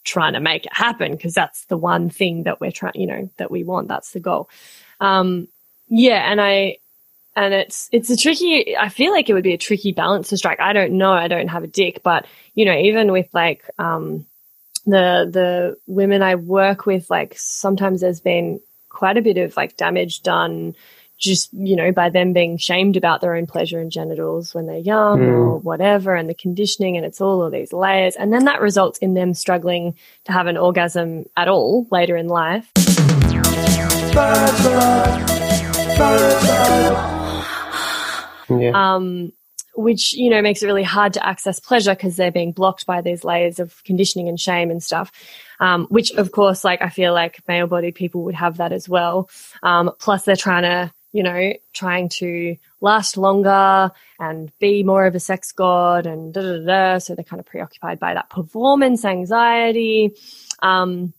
trying to make it happen because that's the one thing that we're trying, you know, that we want. That's the goal. Um, yeah, and I, and it's it's a tricky. I feel like it would be a tricky balance to strike. I don't know. I don't have a dick, but you know, even with like um, the the women I work with, like sometimes there's been quite a bit of like damage done just you know by them being shamed about their own pleasure and genitals when they're young or whatever and the conditioning and it's all of these layers and then that results in them struggling to have an orgasm at all later in life Yeah. um, which you know makes it really hard to access pleasure because they're being blocked by these layers of conditioning and shame and stuff. Um, which of course, like I feel like male-bodied people would have that as well. Um, plus, they're trying to, you know, trying to last longer and be more of a sex god and da da da. da. So they're kind of preoccupied by that performance anxiety. Um,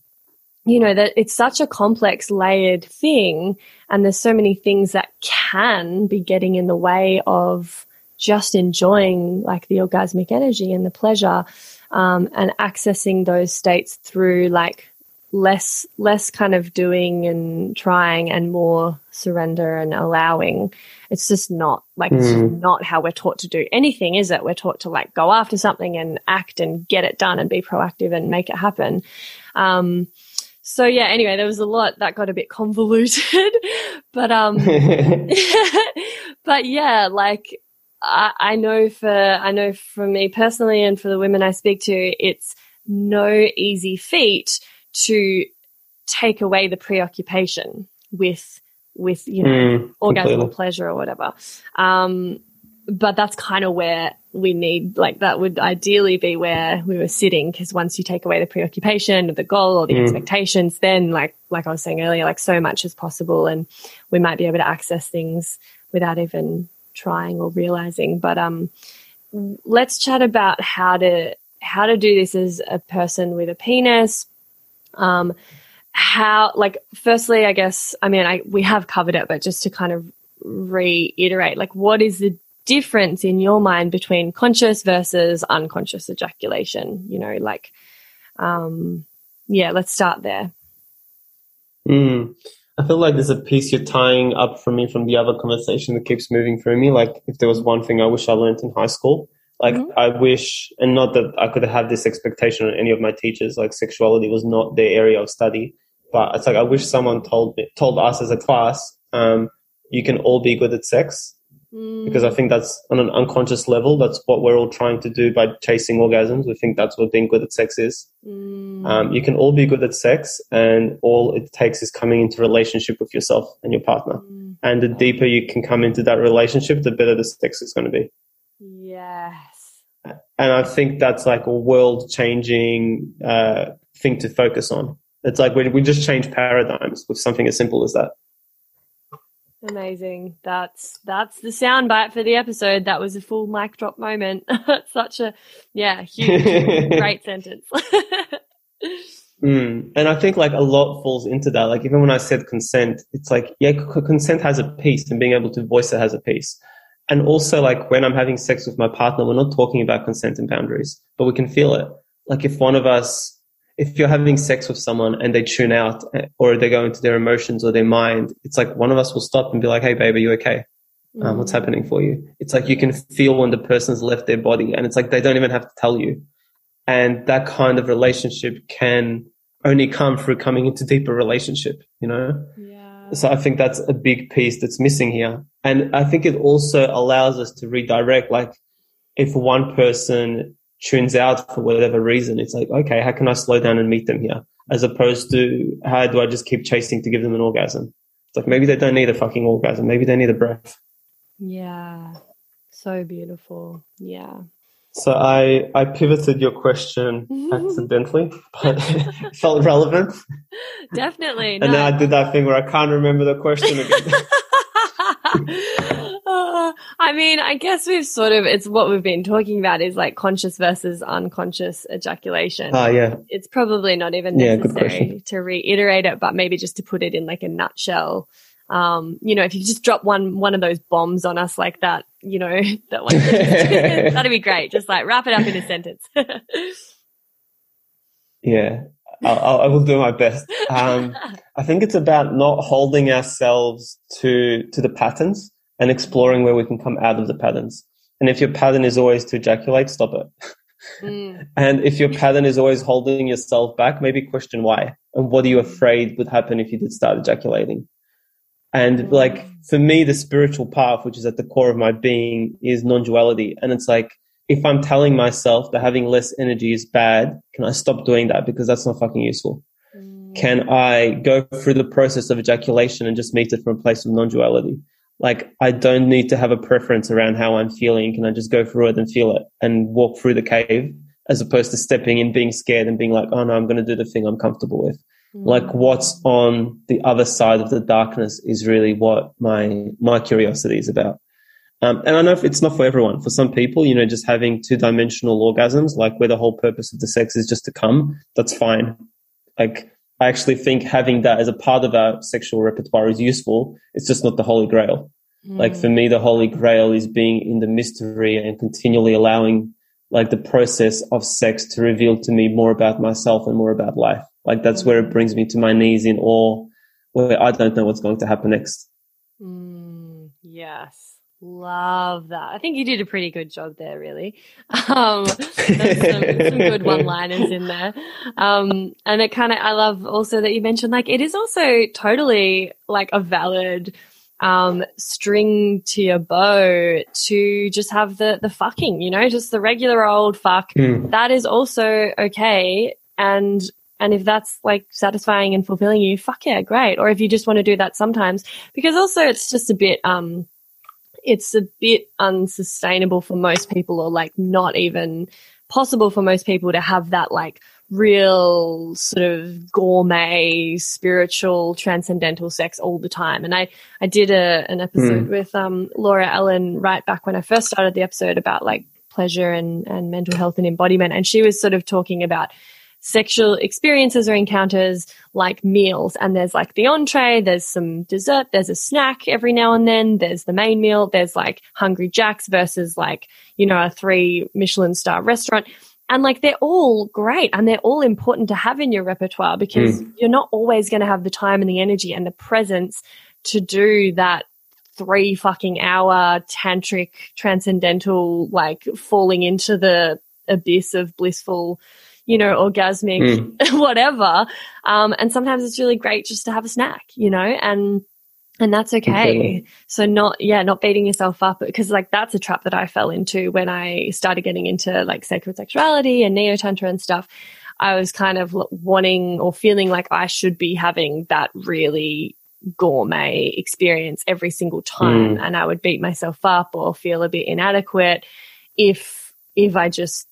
you know that it's such a complex layered thing and there's so many things that can be getting in the way of just enjoying like the orgasmic energy and the pleasure um, and accessing those states through like less less kind of doing and trying and more surrender and allowing. It's just not like it's just not how we're taught to do anything is it? We're taught to like go after something and act and get it done and be proactive and make it happen. Um so yeah anyway there was a lot that got a bit convoluted but um but yeah like I, I know for I know for me personally and for the women I speak to, it's no easy feat to take away the preoccupation with with you know Mm, orgasm or pleasure or whatever. Um, but that's kind of where we need like that would ideally be where we were sitting because once you take away the preoccupation of the goal or the expectations then like like i was saying earlier like so much is possible and we might be able to access things without even trying or realizing. But um let's chat about how to how to do this as a person with a penis. Um how like firstly i guess i mean i we have covered it but just to kind of reiterate like what is the difference in your mind between conscious versus unconscious ejaculation you know like um yeah let's start there Mm. I feel like there's a piece you're tying up for me from the other conversation that keeps moving through me. Like, if there was one thing I wish I learned in high school, like, I wish, and not that I could have this expectation on any of my teachers, like, sexuality was not their area of study, but it's like, I wish someone told me, told us as a class, um, you can all be good at sex. Because I think that's on an unconscious level, that's what we're all trying to do by chasing orgasms. We think that's what being good at sex is. Um, you can all be good at sex, and all it takes is coming into relationship with yourself and your partner. And the deeper you can come into that relationship, the better the sex is going to be. yes And I think that's like a world changing uh, thing to focus on. It's like we, we just change paradigms with something as simple as that. Amazing that's that's the soundbite for the episode that was a full mic drop moment such a yeah huge great sentence Mm. And I think like a lot falls into that. Like even when I said consent, it's like, yeah, c- consent has a piece and being able to voice it has a piece. And also, like when I'm having sex with my partner, we're not talking about consent and boundaries, but we can feel it. Like if one of us, if you're having sex with someone and they tune out eh, or they go into their emotions or their mind, it's like one of us will stop and be like, Hey, babe, are you okay? Um, what's happening for you? It's like you can feel when the person's left their body and it's like they don't even have to tell you. And that kind of relationship can only come through coming into deeper relationship, you know? Yeah. So I think that's a big piece that's missing here. And I think it also allows us to redirect, like if one person tunes out for whatever reason, it's like, okay, how can I slow down and meet them here? As opposed to how do I just keep chasing to give them an orgasm? It's like maybe they don't need a fucking orgasm. Maybe they need a breath. Yeah. So beautiful. Yeah. So I, I pivoted your question mm-hmm. accidentally, but it felt relevant. Definitely. And no. now I did that thing where I can't remember the question again. Uh, I mean, I guess we've sort of, it's what we've been talking about is like conscious versus unconscious ejaculation. Ah, yeah. it's probably not even necessary question. to reiterate it, but maybe just to put it in like a nutshell. Um, you know, if you just drop one one of those bombs on us like that, you know, that one that'd be great. Just like wrap it up in a sentence. Yeah, I'll, I'll, I will do my best. Um, I think it's about not holding ourselves to to the patterns and exploring where we can come out of the patterns. And if your pattern is always to ejaculate, stop it. Mm, And if your pattern is always holding yourself back, maybe question why and what are you afraid would happen if you did start ejaculating. And like for me, the spiritual path, which is at the core of my being, is non-duality. And it's like if I'm telling myself that having less energy is bad, can I stop doing that because that's not fucking useful? Can I go through the process of ejaculation and just meet it from a place of non-duality? Like I don't need to have a preference around how I'm feeling. Can I just go through it and feel it and walk through the cave as opposed to stepping in, being scared and being like, oh no, I'm going to do the thing I'm comfortable with. Like what's on the other side of the darkness is really what my, my curiosity is about. Um, and I know if it's not for everyone. For some people, you know, just having two dimensional orgasms, like where the whole purpose of the sex is just to come, that's fine. Like, I actually think having that as a part of our sexual repertoire is useful. It's just not the holy grail. Like for me, the holy grail is being in the mystery and continually allowing like the process of sex to reveal to me more about myself and more about life. Like that's where it brings me to my knees in awe, where I don't know what's going to happen next. Love that. I think you did a pretty good job there, really. Um, there's some, some good one liners in there. Um, and it kind of, I love also that you mentioned like it is also totally like a valid um, string to your bow to just have the, the fucking, you know, just the regular old fuck. Mm. That is also okay. And, and if that's like satisfying and fulfilling you, fuck yeah, great. Or if you just want to do that sometimes, because also it's just a bit, um, it's a bit unsustainable for most people or like not even possible for most people to have that like real sort of gourmet spiritual transcendental sex all the time. And i i did a an episode with um laura ellen right back when i first started the episode about like pleasure and and mental health and embodiment. And she was sort of talking about sexual experiences or encounters like meals. And there's like the entree, there's some dessert, there's a snack every now and then, there's the main meal, there's like Hungry Jack's versus like, you know, a three Michelin star restaurant. And like they're all great and they're all important to have in your repertoire because hmm. you're not always going to have the time and the energy and the presence to do that three fucking hour tantric transcendental like falling into the abyss of blissful you know, orgasmic, whatever. Um, and sometimes it's really great just to have a snack, you know, and, and that's okay. So not, yeah, not beating yourself up because like that's a trap that I fell into when I started getting into like sacred sexuality and neo tantra and stuff. I was kind of wanting or feeling like I should be having that really gourmet experience every single time. And I would beat myself up or feel a bit inadequate if, if I just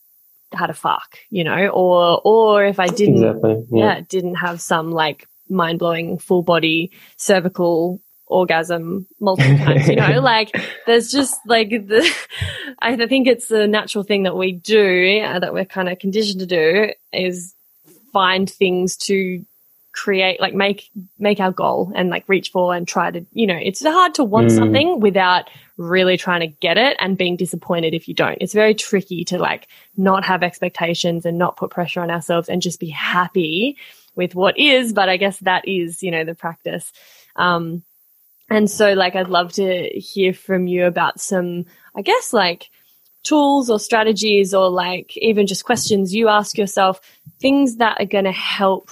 had a fuck, you know, or, or if I didn't, Exactly. yeah, Yeah. didn't have some like mind blowing full body cervical orgasm multiple times, you know, like there's just like the, I think it's the natural thing that we do uh, that we're kind of conditioned to do is find things to create, like make, make our goal and like reach for and try to, you know, it's hard to want Mm. something without really trying to get it and being disappointed if you don't. It's very tricky to like not have expectations and not put pressure on ourselves and just be happy with what is. But I guess that is, you know, the practice. Um, and so like I'd love to hear from you about some, I guess like tools or strategies or like even just questions you ask yourself, things that are going to help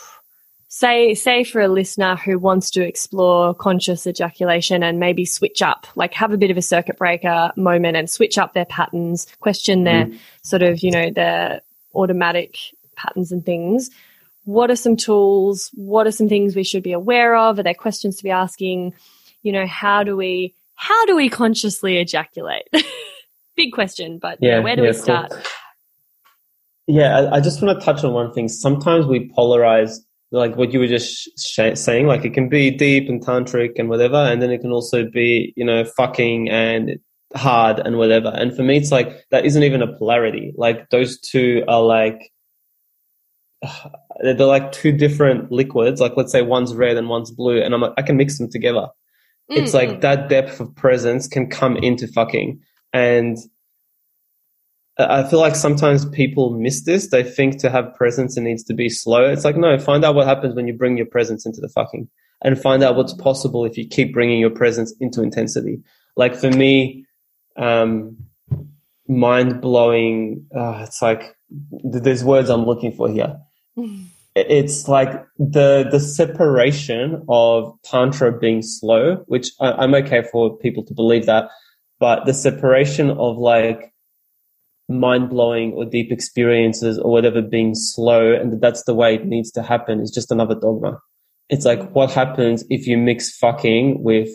say say for a listener who wants to explore conscious ejaculation and maybe switch up like have a bit of a circuit breaker moment and switch up their patterns question their mm-hmm. sort of you know their automatic patterns and things. What are some tools? What are some things we should be aware of? Are there questions to be asking? You know how do we how do we consciously ejaculate? Big question but yeah, where do yeah, we cool. start? Yeah, I, I just want to touch on one thing. Sometimes we polarize, like what you were just sh- saying, like it can be deep and tantric and whatever, and then it can also be, you know, fucking and hard and whatever. And for me, it's like that isn't even a polarity. Like those two are like, they're like two different liquids. Like let's say one's red and one's blue, and I'm like, I can mix them together. It's Mm, like that depth of presence can come into fucking. And I feel like sometimes people miss this. They think to have presence, it needs to be slow. It's like, no, find out what happens when you bring your presence into the fucking and find out what's possible if you keep bringing your presence into intensity. Like for me, um, mind blowing, uh, it's like, there's words I'm looking for here it's like the the separation of tantra being slow, which I, I'm okay for people to believe that, but the separation of like mind blowing or deep experiences or whatever being slow, and that that's the way it needs to happen is just another dogma. It's like mm. what happens if you mix fucking with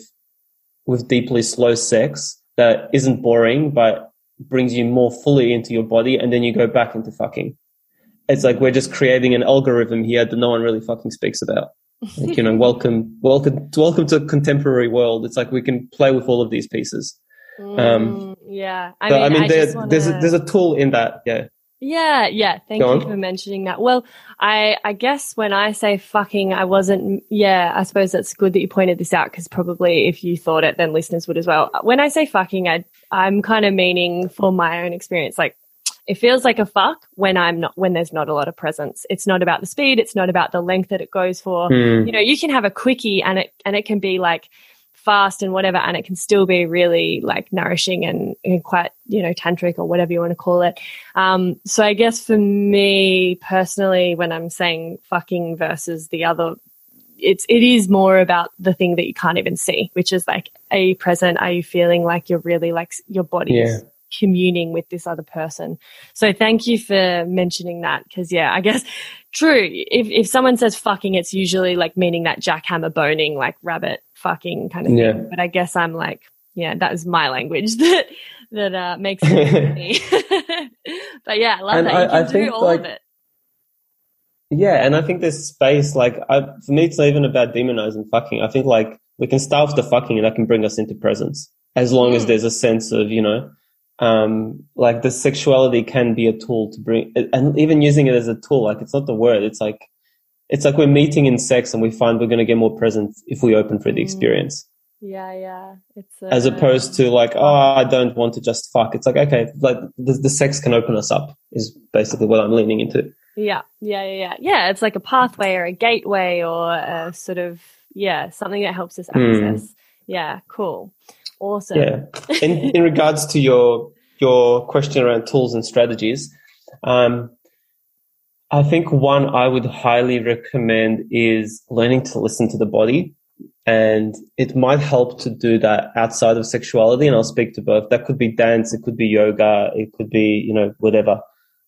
with deeply slow sex that isn't boring but brings you more fully into your body, and then you go back into fucking it's like we're just creating an algorithm here that no one really fucking speaks about. Like, you know, welcome, welcome, welcome to a contemporary world. It's like we can play with all of these pieces. Um, Mm, yeah i so, mean, I mean, I there, wanna... there's a, there's a tool in that. Yeah. Yeah, yeah. Thank Go you on. for mentioning that. Well, I I guess when I say fucking, I wasn't. Yeah, I suppose that's good that you pointed this out because probably if you thought it, then listeners would as well. When I say fucking, I I'm kind of meaning for my own experience, like. It feels like a fuck when I'm not when there's not a lot of presence. It's not about the speed. It's not about the length that it goes for. Hmm. You know, you can have a quickie and it and it can be like fast and whatever, and it can still be really like nourishing and, and quite you know tantric or whatever you want to call it. Um, so I guess for me personally, when I'm saying fucking versus the other, it's it is more about the thing that you can't even see, which is like, are you present? Are you feeling like you're really like your body Yeah. is communing with this other person? So thank you for mentioning that because yeah, I guess true. If if someone says fucking, it's usually like meaning that jackhammer boning, like rabbit fucking kind of Yeah. thing. But I guess I'm like, yeah, that is my language that that uh, makes sense me. but yeah, I love And that. You can I do all of it. Yeah, and I think there's space. Like, I, for me, it's not even about demonizing fucking. I think like we can start with the fucking, and that can bring us into presence, as long as Mm. there's a sense of you know, um, like the sexuality can be a tool to bring, and even using it as a tool. Like, it's not the word. It's like, it's like we're meeting in sex, and we find we're going to get more present if we open for the Mm. experience, Yeah, yeah. It's uh, as opposed to like, oh, I don't want to just fuck. It's like, okay, like the, the sex can open us up. Is basically what I'm leaning into. yeah, yeah, yeah, yeah. Yeah, it's like a pathway or a gateway or a sort of yeah something that helps us Mm. access. Yeah, cool, awesome. Yeah. In in regards to your your question around tools and strategies, um, I think one I would highly recommend is learning to listen to the body. And it might help to do that outside of sexuality. And I'll speak to both. That could be dance. It could be yoga. It could be, you know, whatever,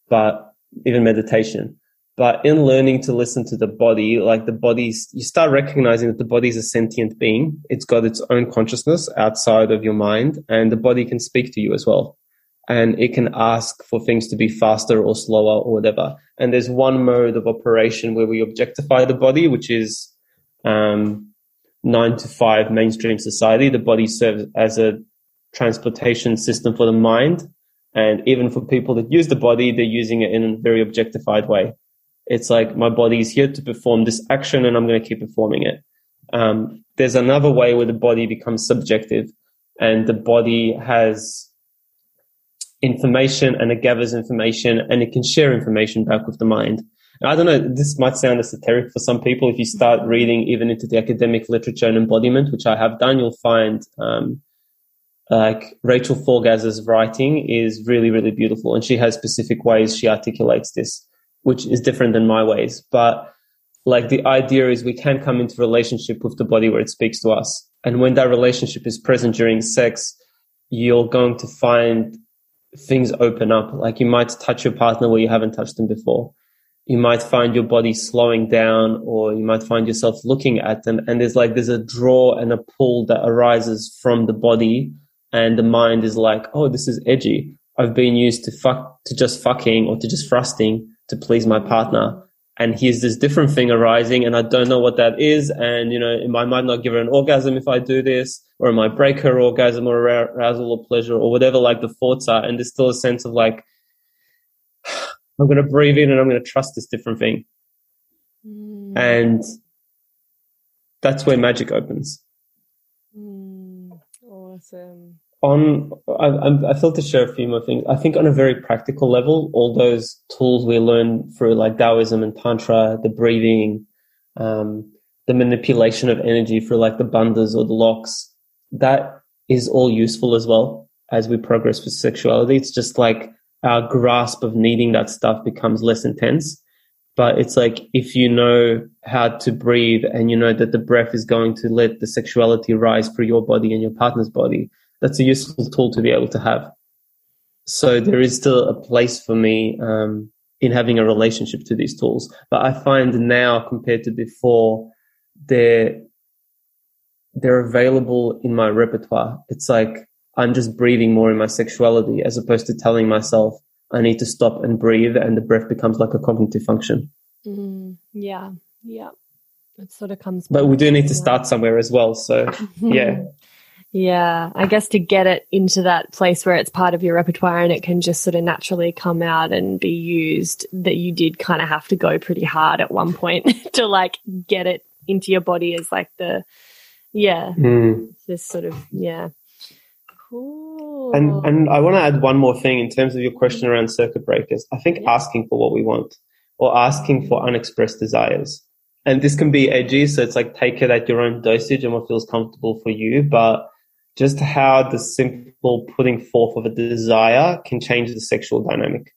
but even meditation. But in learning to listen to the body, like the body's, you start recognizing that the body is a sentient being. It's got its own consciousness outside of your mind and the body can speak to you as well. And it can ask for things to be faster or slower or whatever. And there's one mode of operation where we objectify the body, which is, um, nine to five mainstream society. The body serves as a transportation system for the mind. And even for people that use the body, they're using it in a very objectified way. It's like my body is here to perform this action and I'm going to keep performing it. Um, there's another way where the body becomes subjective and the body has information and it gathers information and it can share information back with the mind. I don't know, this might sound esoteric for some people. If you start reading even into the academic literature and embodiment, which I have done, you'll find um, like Rachel Forgas's writing is really, really beautiful. And she has specific ways she articulates this, which is different than my ways. But like the idea is we can come into relationship with the body where it speaks to us. And when that relationship is present during sex, you're going to find things open up. Like you might touch your partner where you haven't touched them before. You might find your body slowing down or you might find yourself looking at them and there's like there's a draw and a pull that arises from the body and the mind is like oh this is edgy. I've been used to fuck to just fucking or to just thrusting to please my partner and here's this different thing arising and i don't know what that is and you know i might not give her an orgasm if i do this or it might break her orgasm or arousal or pleasure or whatever like the thoughts are and there's still a sense of like I'm going to breathe in and I'm going to trust this different thing. Mm. And that's where magic opens. Mm. Awesome. On, I, I feel to share a few more things. I think on a very practical level, all those tools we learn through like Taoism and Tantra, the breathing, um, the manipulation of energy for like the bandhas or the locks, that is all useful as well as we progress with sexuality. It's just like our grasp of needing that stuff becomes less intense. But it's like if you know how to breathe and you know that the breath is going to let the sexuality rise through your body and your partner's body, that's a useful tool to be able to have. So there is still a place for me um, in having a relationship to these tools. But I find now compared to before, they're they're available in my repertoire. It's like I'm just breathing more in my sexuality as opposed to telling myself I need to stop and breathe and the breath becomes like a cognitive function. Mm, yeah. Yeah. It sort of comes. But we do need to start somewhere as well. So yeah. Yeah. I guess to get it into that place where it's part of your repertoire and it can just sort of naturally come out and be used that you did kind of have to go pretty hard at one point to like get it into your body as like the, yeah, mm. this sort of, yeah. Cool. And and I want to add one more thing in terms of your question around circuit breakers. I think asking for what we want or asking for unexpressed desires. And this can be edgy, so it's like take it at your own dosage and what feels comfortable for you. But just how the simple putting forth of a desire can change the sexual dynamic.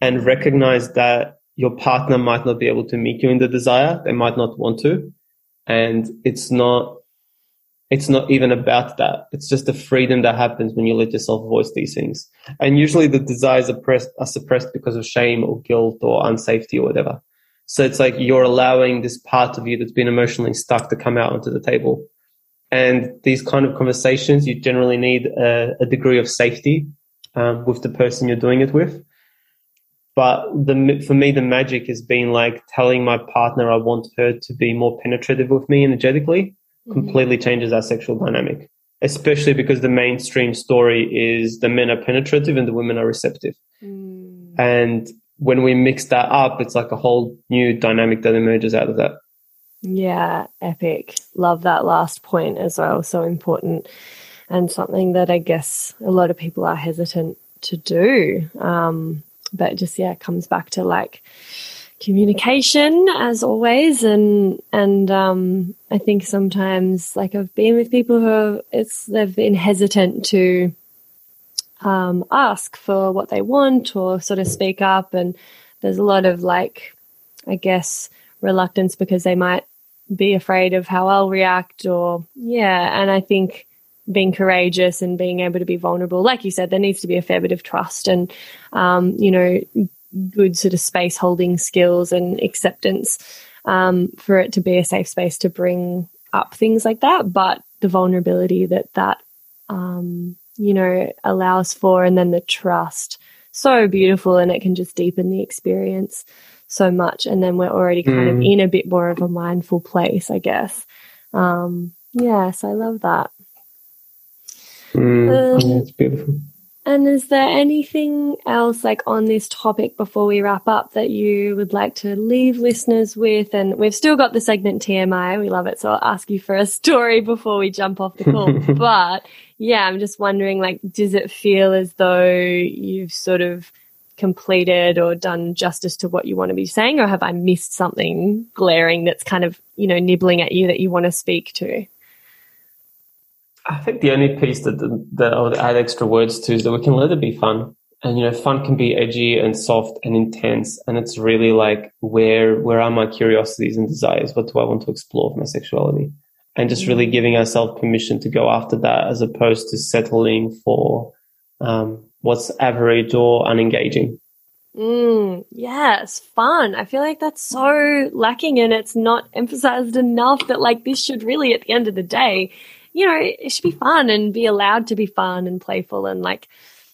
And recognize that your partner might not be able to meet you in the desire. They might not want to. And it's not it's not even about that. It's just the freedom that happens when you let yourself voice these things. And usually the desires are, pressed, are suppressed because of shame or guilt or unsafety or whatever. So it's like you're allowing this part of you that's been emotionally stuck to come out onto the table. And these kind of conversations, you generally need a, a degree of safety um, with the person you're doing it with. But the, for me, the magic has been like telling my partner I want her to be more penetrative with me energetically completely changes our sexual dynamic, especially because the mainstream story is the men are penetrative and the women are receptive. Mm. And when we mix that up, it's like a whole new dynamic that emerges out of that. Yeah, epic. Love that last point as well. So important. And something that I guess a lot of people are hesitant to do. Um, but just, yeah, it comes back to like, communication as always and and um I think sometimes like I've been with people who it's they've been hesitant to um ask for what they want or sort of speak up and there's a lot of like I guess reluctance because they might be afraid of how I'll react or yeah and I think being courageous and being able to be vulnerable like you said there needs to be a fair bit of trust and um you know good sort of space holding skills and acceptance um, for it to be a safe space to bring up things like that. But the vulnerability that that, um, you know, allows for, and then the trust, so beautiful, and it can just deepen the experience so much. And then we're already kind mm. of in a bit more of a mindful place, I guess. Um, yes, I love that. Mm, um, yeah, it's beautiful. And is there anything else like on this topic before we wrap up that you would like to leave listeners with? And we've still got the segment TMI. We love it. So I'll ask you for a story before we jump off the call. but yeah, I'm just wondering, like, does it feel as though you've sort of completed or done justice to what you want to be saying? Or have I missed something glaring that's kind of, you know, nibbling at you that you want to speak to? I think the only piece that, that I would add extra words to is that we can let it be fun. And, you know, fun can be edgy and soft and intense. And it's really like, where, where are my curiosities and desires? What do I want to explore with my sexuality? And just really giving ourselves permission to go after that as opposed to settling for, um, what's average or unengaging. Mm, yes, fun. I feel like that's so lacking and it's not emphasized enough that like this should really at the end of the day you know, it should be fun and be allowed to be fun and playful and like,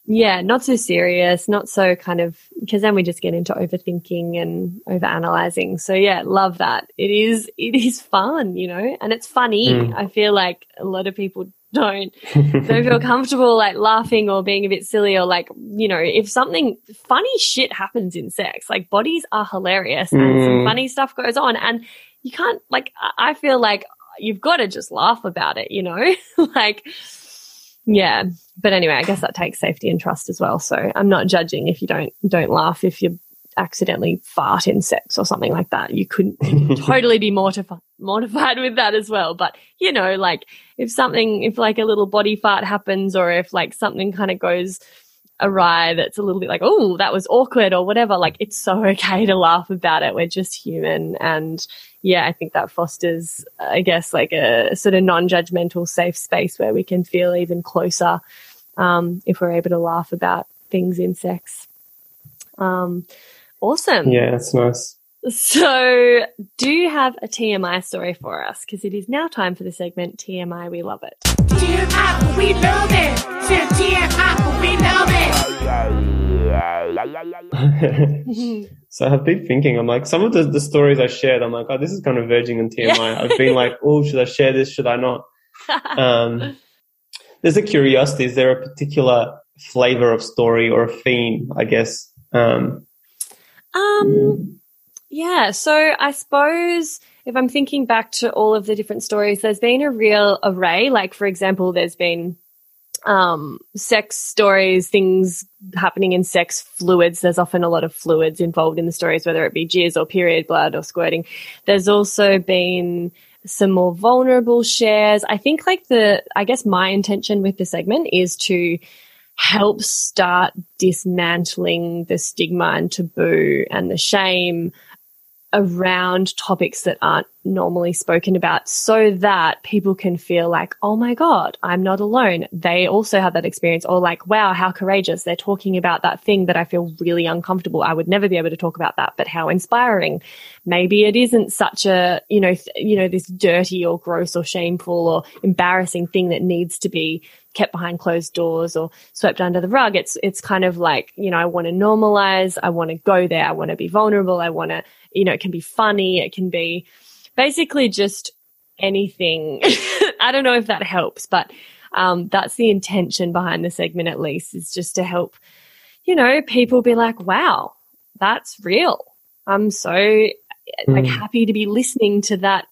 yeah, not so serious, not so kind of, because then we just get into overthinking and overanalyzing. So yeah, love that. It is, it is fun, you know, and it's funny. Mm. I feel like a lot of people don't don't feel comfortable like laughing or being a bit silly or like you know if something funny shit happens in sex like bodies are hilarious and mm. some funny stuff goes on and you can't like i feel like you've got to just laugh about it, you know? like, yeah. But anyway, I guess that takes safety and trust as well. So I'm not judging if you don't, don't laugh if you accidentally fart in sex or something like that. You couldn't totally be mortified, mortified with that as well. But you know, like if something, if like a little body fart happens or if like something kind of goes, awry that's a little bit like, oh, that was awkward or whatever. Like it's so okay to laugh about it. We're just human. And yeah, I think that fosters, I guess, like a sort of non-judgmental safe space where we can feel even closer um, if we're able to laugh about things in sex. Um, awesome. Yeah, that's nice. So, do you have a TMI story for us? Because it is now time for the segment TMI We Love It. TMI We Love It. TMI We Love It. so I've been thinking, I'm like, some of the, the stories I shared, I'm like, oh, this is kind of verging on TMI. I've been like, oh, should I share this? Should I not? Um, there's a curiosity. Is there a particular flavor of story or a theme, I guess? Um, um, yeah. So I suppose if I'm thinking back to all of the different stories, there's been a real array. Like, for example, there's been um, sex stories, things happening in sex fluids. There's often a lot of fluids involved in the stories, whether it be jizz or period blood or squirting. There's also been some more vulnerable shares. I think like the, I guess my intention with the segment is to help start dismantling the stigma and taboo and the shame around topics that aren't normally spoken about so that people can feel like, oh my God, I'm not alone. They also have that experience or like, wow, how courageous. They're talking about that thing that I feel really uncomfortable. I would never be able to talk about that, but how inspiring. Maybe it isn't such a, you know, you know, this dirty or gross or shameful or embarrassing thing that needs to be kept behind closed doors or swept under the rug. It's, it's kind of like, you know, I want to normalize. I want to go there. I want to be vulnerable. I want to, you know, it can be funny. It can be basically just anything. I don't know if that helps, but, um, that's the intention behind the segment at least is just to help, you know, people be like, wow, that's real. I'm so mm. like happy to be listening to that,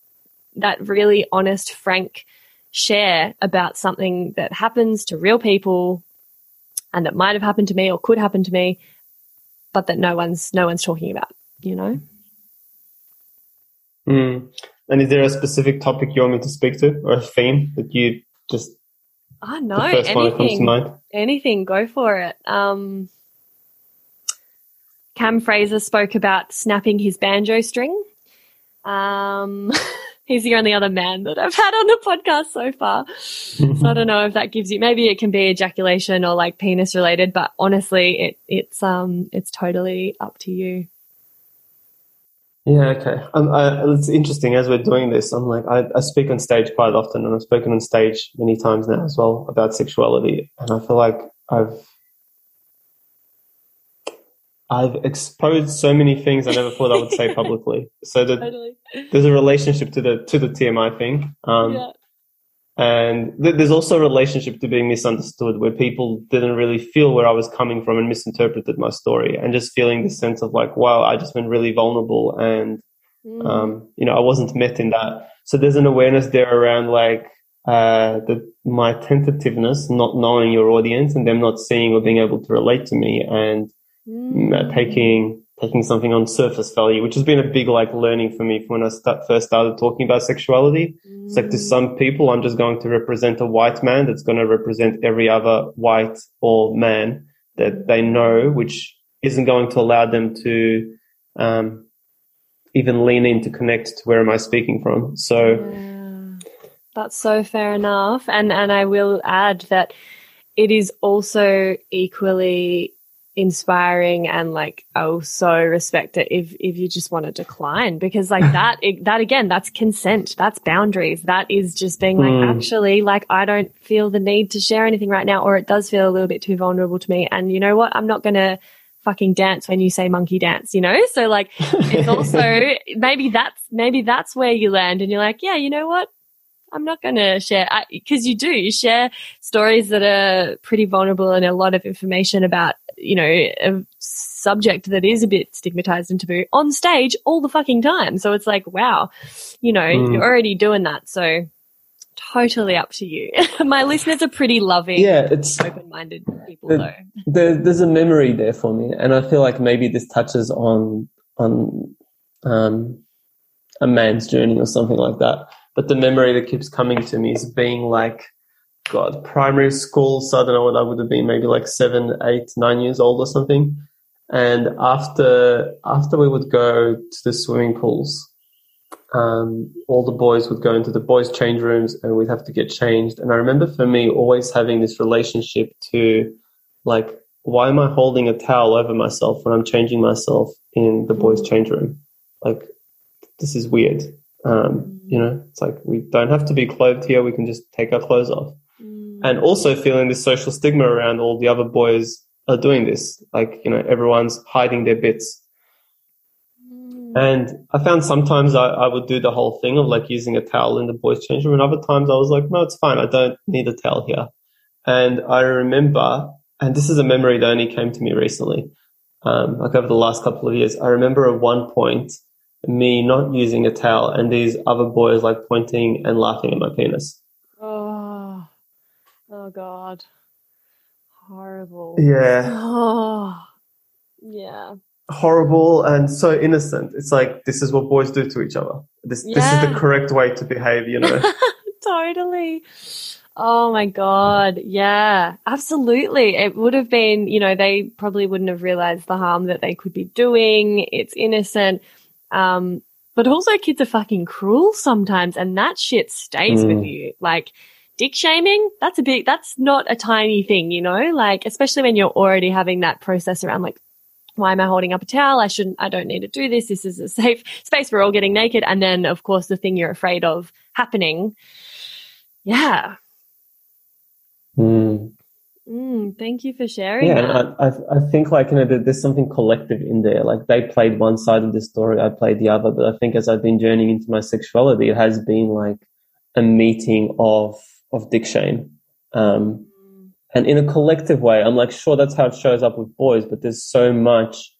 that really honest, frank, share about something that happens to real people and that might have happened to me or could happen to me, but that no one's no one's talking about, you know? Mm. And is there a specific topic you want me to speak to or a theme that you just I know anything. Anything, go for it. Um, Cam Fraser spoke about snapping his banjo string. Um, he's the only other man that I've had on the podcast so far. so I don't know if that gives you maybe it can be ejaculation or like penis related, but honestly, it it's um it's totally up to you. Yeah, okay. Um, I, it's interesting as we're doing this. I'm like, I, I speak on stage quite often, and I've spoken on stage many times now as well about sexuality, and I feel like I've I've exposed so many things I never thought I would say publicly. So that totally. there's a relationship to the to the TMI thing. Um, yeah. And th- there's also a relationship to being misunderstood where people didn't really feel where I was coming from and misinterpreted my story and just feeling the sense of like, wow, I just been really vulnerable and, um, you know, I wasn't met in that. So there's an awareness there around like, uh, the, my tentativeness, not knowing your audience and them not seeing or being able to relate to me and Mm. uh, taking taking something on surface value, which has been a big like learning for me from when I start, first started talking about sexuality. It's like to some people, I'm just going to represent a white man that's going to represent every other white or man that they know, which isn't going to allow them to um, even lean in to connect to where am I speaking from. So Yeah. That's so fair enough. And and I will add that it is also equally inspiring and like I also respect it if if you just want to decline because like that it, that again that's consent that's boundaries that is just being like Mm. actually like I don't feel the need to share anything right now or it does feel a little bit too vulnerable to me and you know what I'm not going to fucking dance when you say monkey dance you know so like it's also maybe that's maybe that's where you land and you're like yeah you know what I'm not going to share because you do. You share stories that are pretty vulnerable and a lot of information about, you know, a subject that is a bit stigmatized and taboo on stage all the fucking time. So it's like, wow, you know, Mm. you're already doing that. So totally up to you. My listeners are pretty loving, yeah, it's open-minded people The- though. there, there's a memory there for me, and I feel like maybe this touches on on um, a man's journey or something like that. But the memory that keeps coming to me is being like, God, primary school. So I don't know what I would have been, maybe like seven, eight, nine years old or something. And after after we would go to the swimming pools, um, all the boys would go into the boys' change rooms, and we'd have to get changed. And I remember for me always having this relationship to like, why am I holding a towel over myself when I'm changing myself in the boys' change room? Like, this is weird. Um, you know, it's like we don't have to be clothed here. We can just take our clothes off. And also feeling this social stigma around all the other boys are doing this. Like, you know, everyone's hiding their bits. And I found sometimes I, I would do the whole thing of like using a towel in the boys' change room, and other times I was like, no, it's fine. I don't need a towel here. And I remember, and this is a memory that only came to me recently, um, like over the last couple of years. I remember at one point me not using a towel and these other boys like pointing and laughing at my penis. Oh, God. Horrible. Yeah. Oh, yeah. Horrible and so innocent. It's like, this is what boys do to each other. This, this is the correct way to behave, you know? totally. Oh my God. Yeah, absolutely. It would have been, you know, they probably wouldn't have realized the harm that they could be doing. It's innocent. Um, but also kids are fucking cruel sometimes and that shit stays with you. Like dick shaming, that's a big, that's not a tiny thing, you know, like, especially when you're already having that process around like, why am I holding up a towel? I shouldn't, I don't need to do this. This is a safe space. We're all getting naked. And then, of course, the thing you're afraid of happening. Yeah. Mm. Mm, thank you for sharing Yeah, that. I, I, I think like, you know, there's something collective in there. Like they played one side of the story, I played the other. But I think as I've been journeying into my sexuality, it has been like a meeting of, of dick shame. Um, and in a collective way, I'm like, sure, that's how it shows up with boys, but there's so much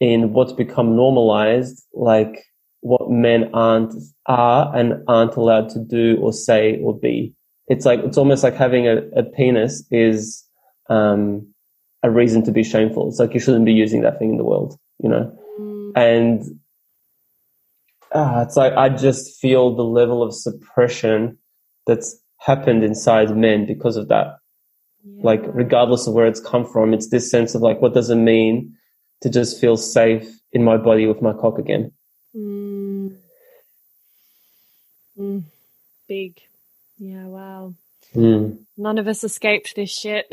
in what's become normalized, like what men aren't, are and aren't allowed to do or say or be. It's like, it's almost like having a, a penis is, um, a reason to be shameful. It's like you shouldn't be using that thing in the world, you know? And, ah, it's like, I just feel the level of suppression that's happened inside men because of that like regardless of where it's come from it's this sense of like what does it mean to just feel safe in my body with my cock again Mm. Mm. Big. Yeah, wow. Mm. None of us escaped this shit.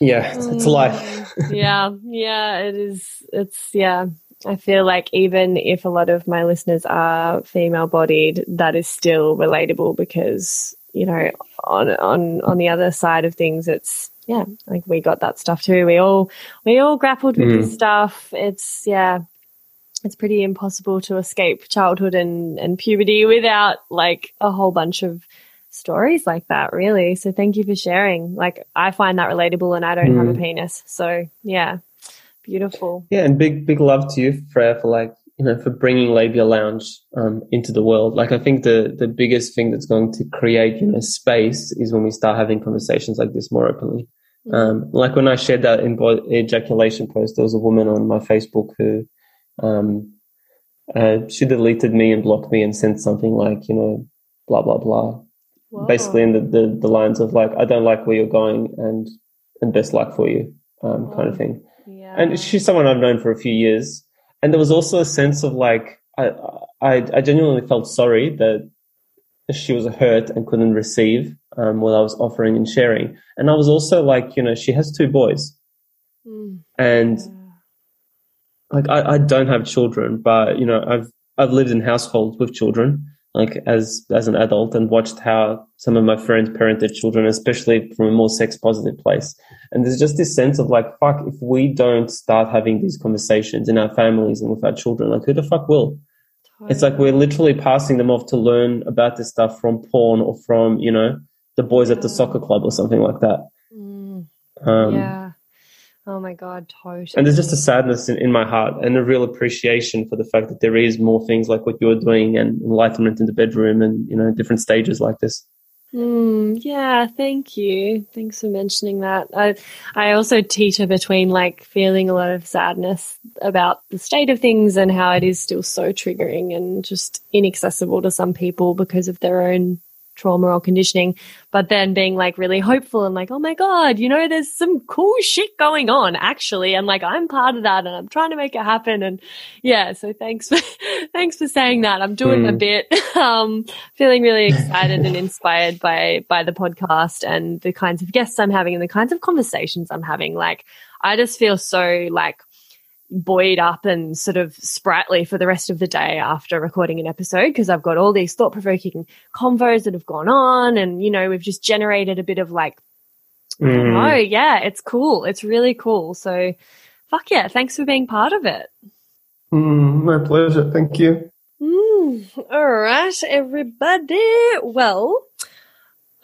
yeah it's, it's life yeah, yeah, it is. It's, yeah. I feel like even if a lot of my listeners are female bodied, that is still relatable because, you know, on, on, on the other side of things, it's, yeah, like we got that stuff too. We all, we all grappled with this hmm. stuff. It's, yeah, it's pretty impossible to escape childhood and, and puberty without like a whole bunch of stories like that, really. So thank you for sharing. Like, I find that relatable and I don't have a hmm. penis. So, yeah, beautiful. Yeah, and big big love to you, Freya, for like you know for bringing Labia Lounge um, into the world. Like I think the the biggest thing that's going to create you know space is when we start having conversations like this more openly. Um, like when I shared that ejaculation post, there was a woman on my Facebook who um, uh, she deleted me and blocked me and sent something like you know blah blah blah, basically in the, the the lines of like I don't like where you're going and and best luck for you um, kind of thing. And she's someone I've known for a few years. And there was also a sense of like I, I, I genuinely felt sorry that she was hurt and couldn't receive um, what I was offering and sharing. And I was also like, you know, she has two boys, Mm. and like I, I don't have children, but you know, I've I've lived in households with children, like as as an adult, and watched how some of my friends parent their children, especially from a more sex positive place. And there's just this sense of like, fuck, if we don't start having these conversations in our families and with our children, like who the fuck will? It's like we're literally passing them off to learn about this stuff from porn or from, you know, the boys at the soccer club or something like that. Mm. Um, yeah. Oh my God, totally. And there's just a sadness in, in my heart and a real appreciation for the fact that there is more things like what you're doing and enlightenment in the bedroom and, you know, different stages like this. Mm, yeah, thank you. Thanks for mentioning that. I I also teeter between like feeling a lot of sadness about the state of things and how it is still so triggering and just inaccessible to some people because of their own trauma or conditioning, but then being like really hopeful and like, oh my God, you know, there's some cool shit going on actually. And like, I'm part of that and I'm trying to make it happen. And yeah, so thanks for, thanks for saying that. I'm doing a Mm. bit, um, feeling really excited and inspired by, by the podcast and the kinds of guests I'm having and the kinds of conversations I'm having. Like, I just feel so like buoyed up and sort of sprightly for the rest of the day after recording an episode because I've got all these thought provoking convos that have gone on and, you know, we've just generated a bit of like, Mm. know, yeah, it's cool. It's really cool. So fuck yeah. Thanks for being part of it. Mm, my pleasure. Thank you. Mm, all right, everybody. Well,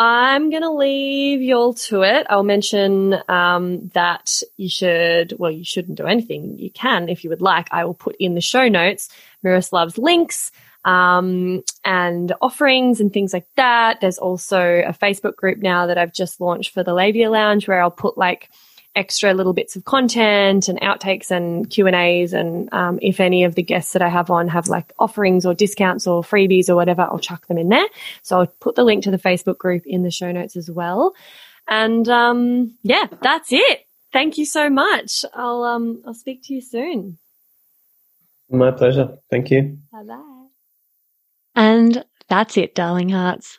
I'm going to leave y'all to it. I'll mention um, that you should, well, you shouldn't do anything. You can if you would like. I will put in the show notes Miroslav's links um, and offerings and things like that. There's also a Facebook group now that I've just launched for the Labia Lounge where I'll put like extra little bits of content and outtakes and Q and A's. And um, if any of the guests that I have on have like offerings or discounts or freebies or whatever, I'll chuck them in there. So I'll put the link to the Facebook group in the show notes as well. And um, yeah, that's it. Thank you so much. I'll um, I'll speak to you soon. My pleasure. Thank you. Bye bye. And that's it, darling hearts.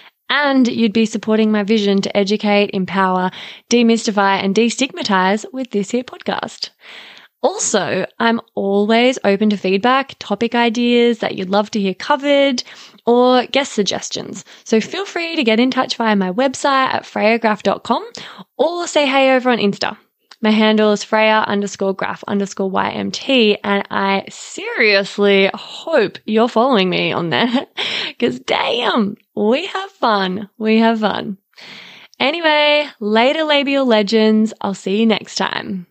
And you'd be supporting my vision to educate, empower, demystify, and destigmatize with this here podcast. Also, I'm always open to feedback, topic ideas that you'd love to hear covered, or guest suggestions. So feel free to get in touch via my website at freyagraph.com or say hey over on Insta. My handle is Freya underscore graph underscore YMT, and I seriously hope you're following me on there because damn, we have fun. We have fun. Anyway, later labial legends. I'll see you next time.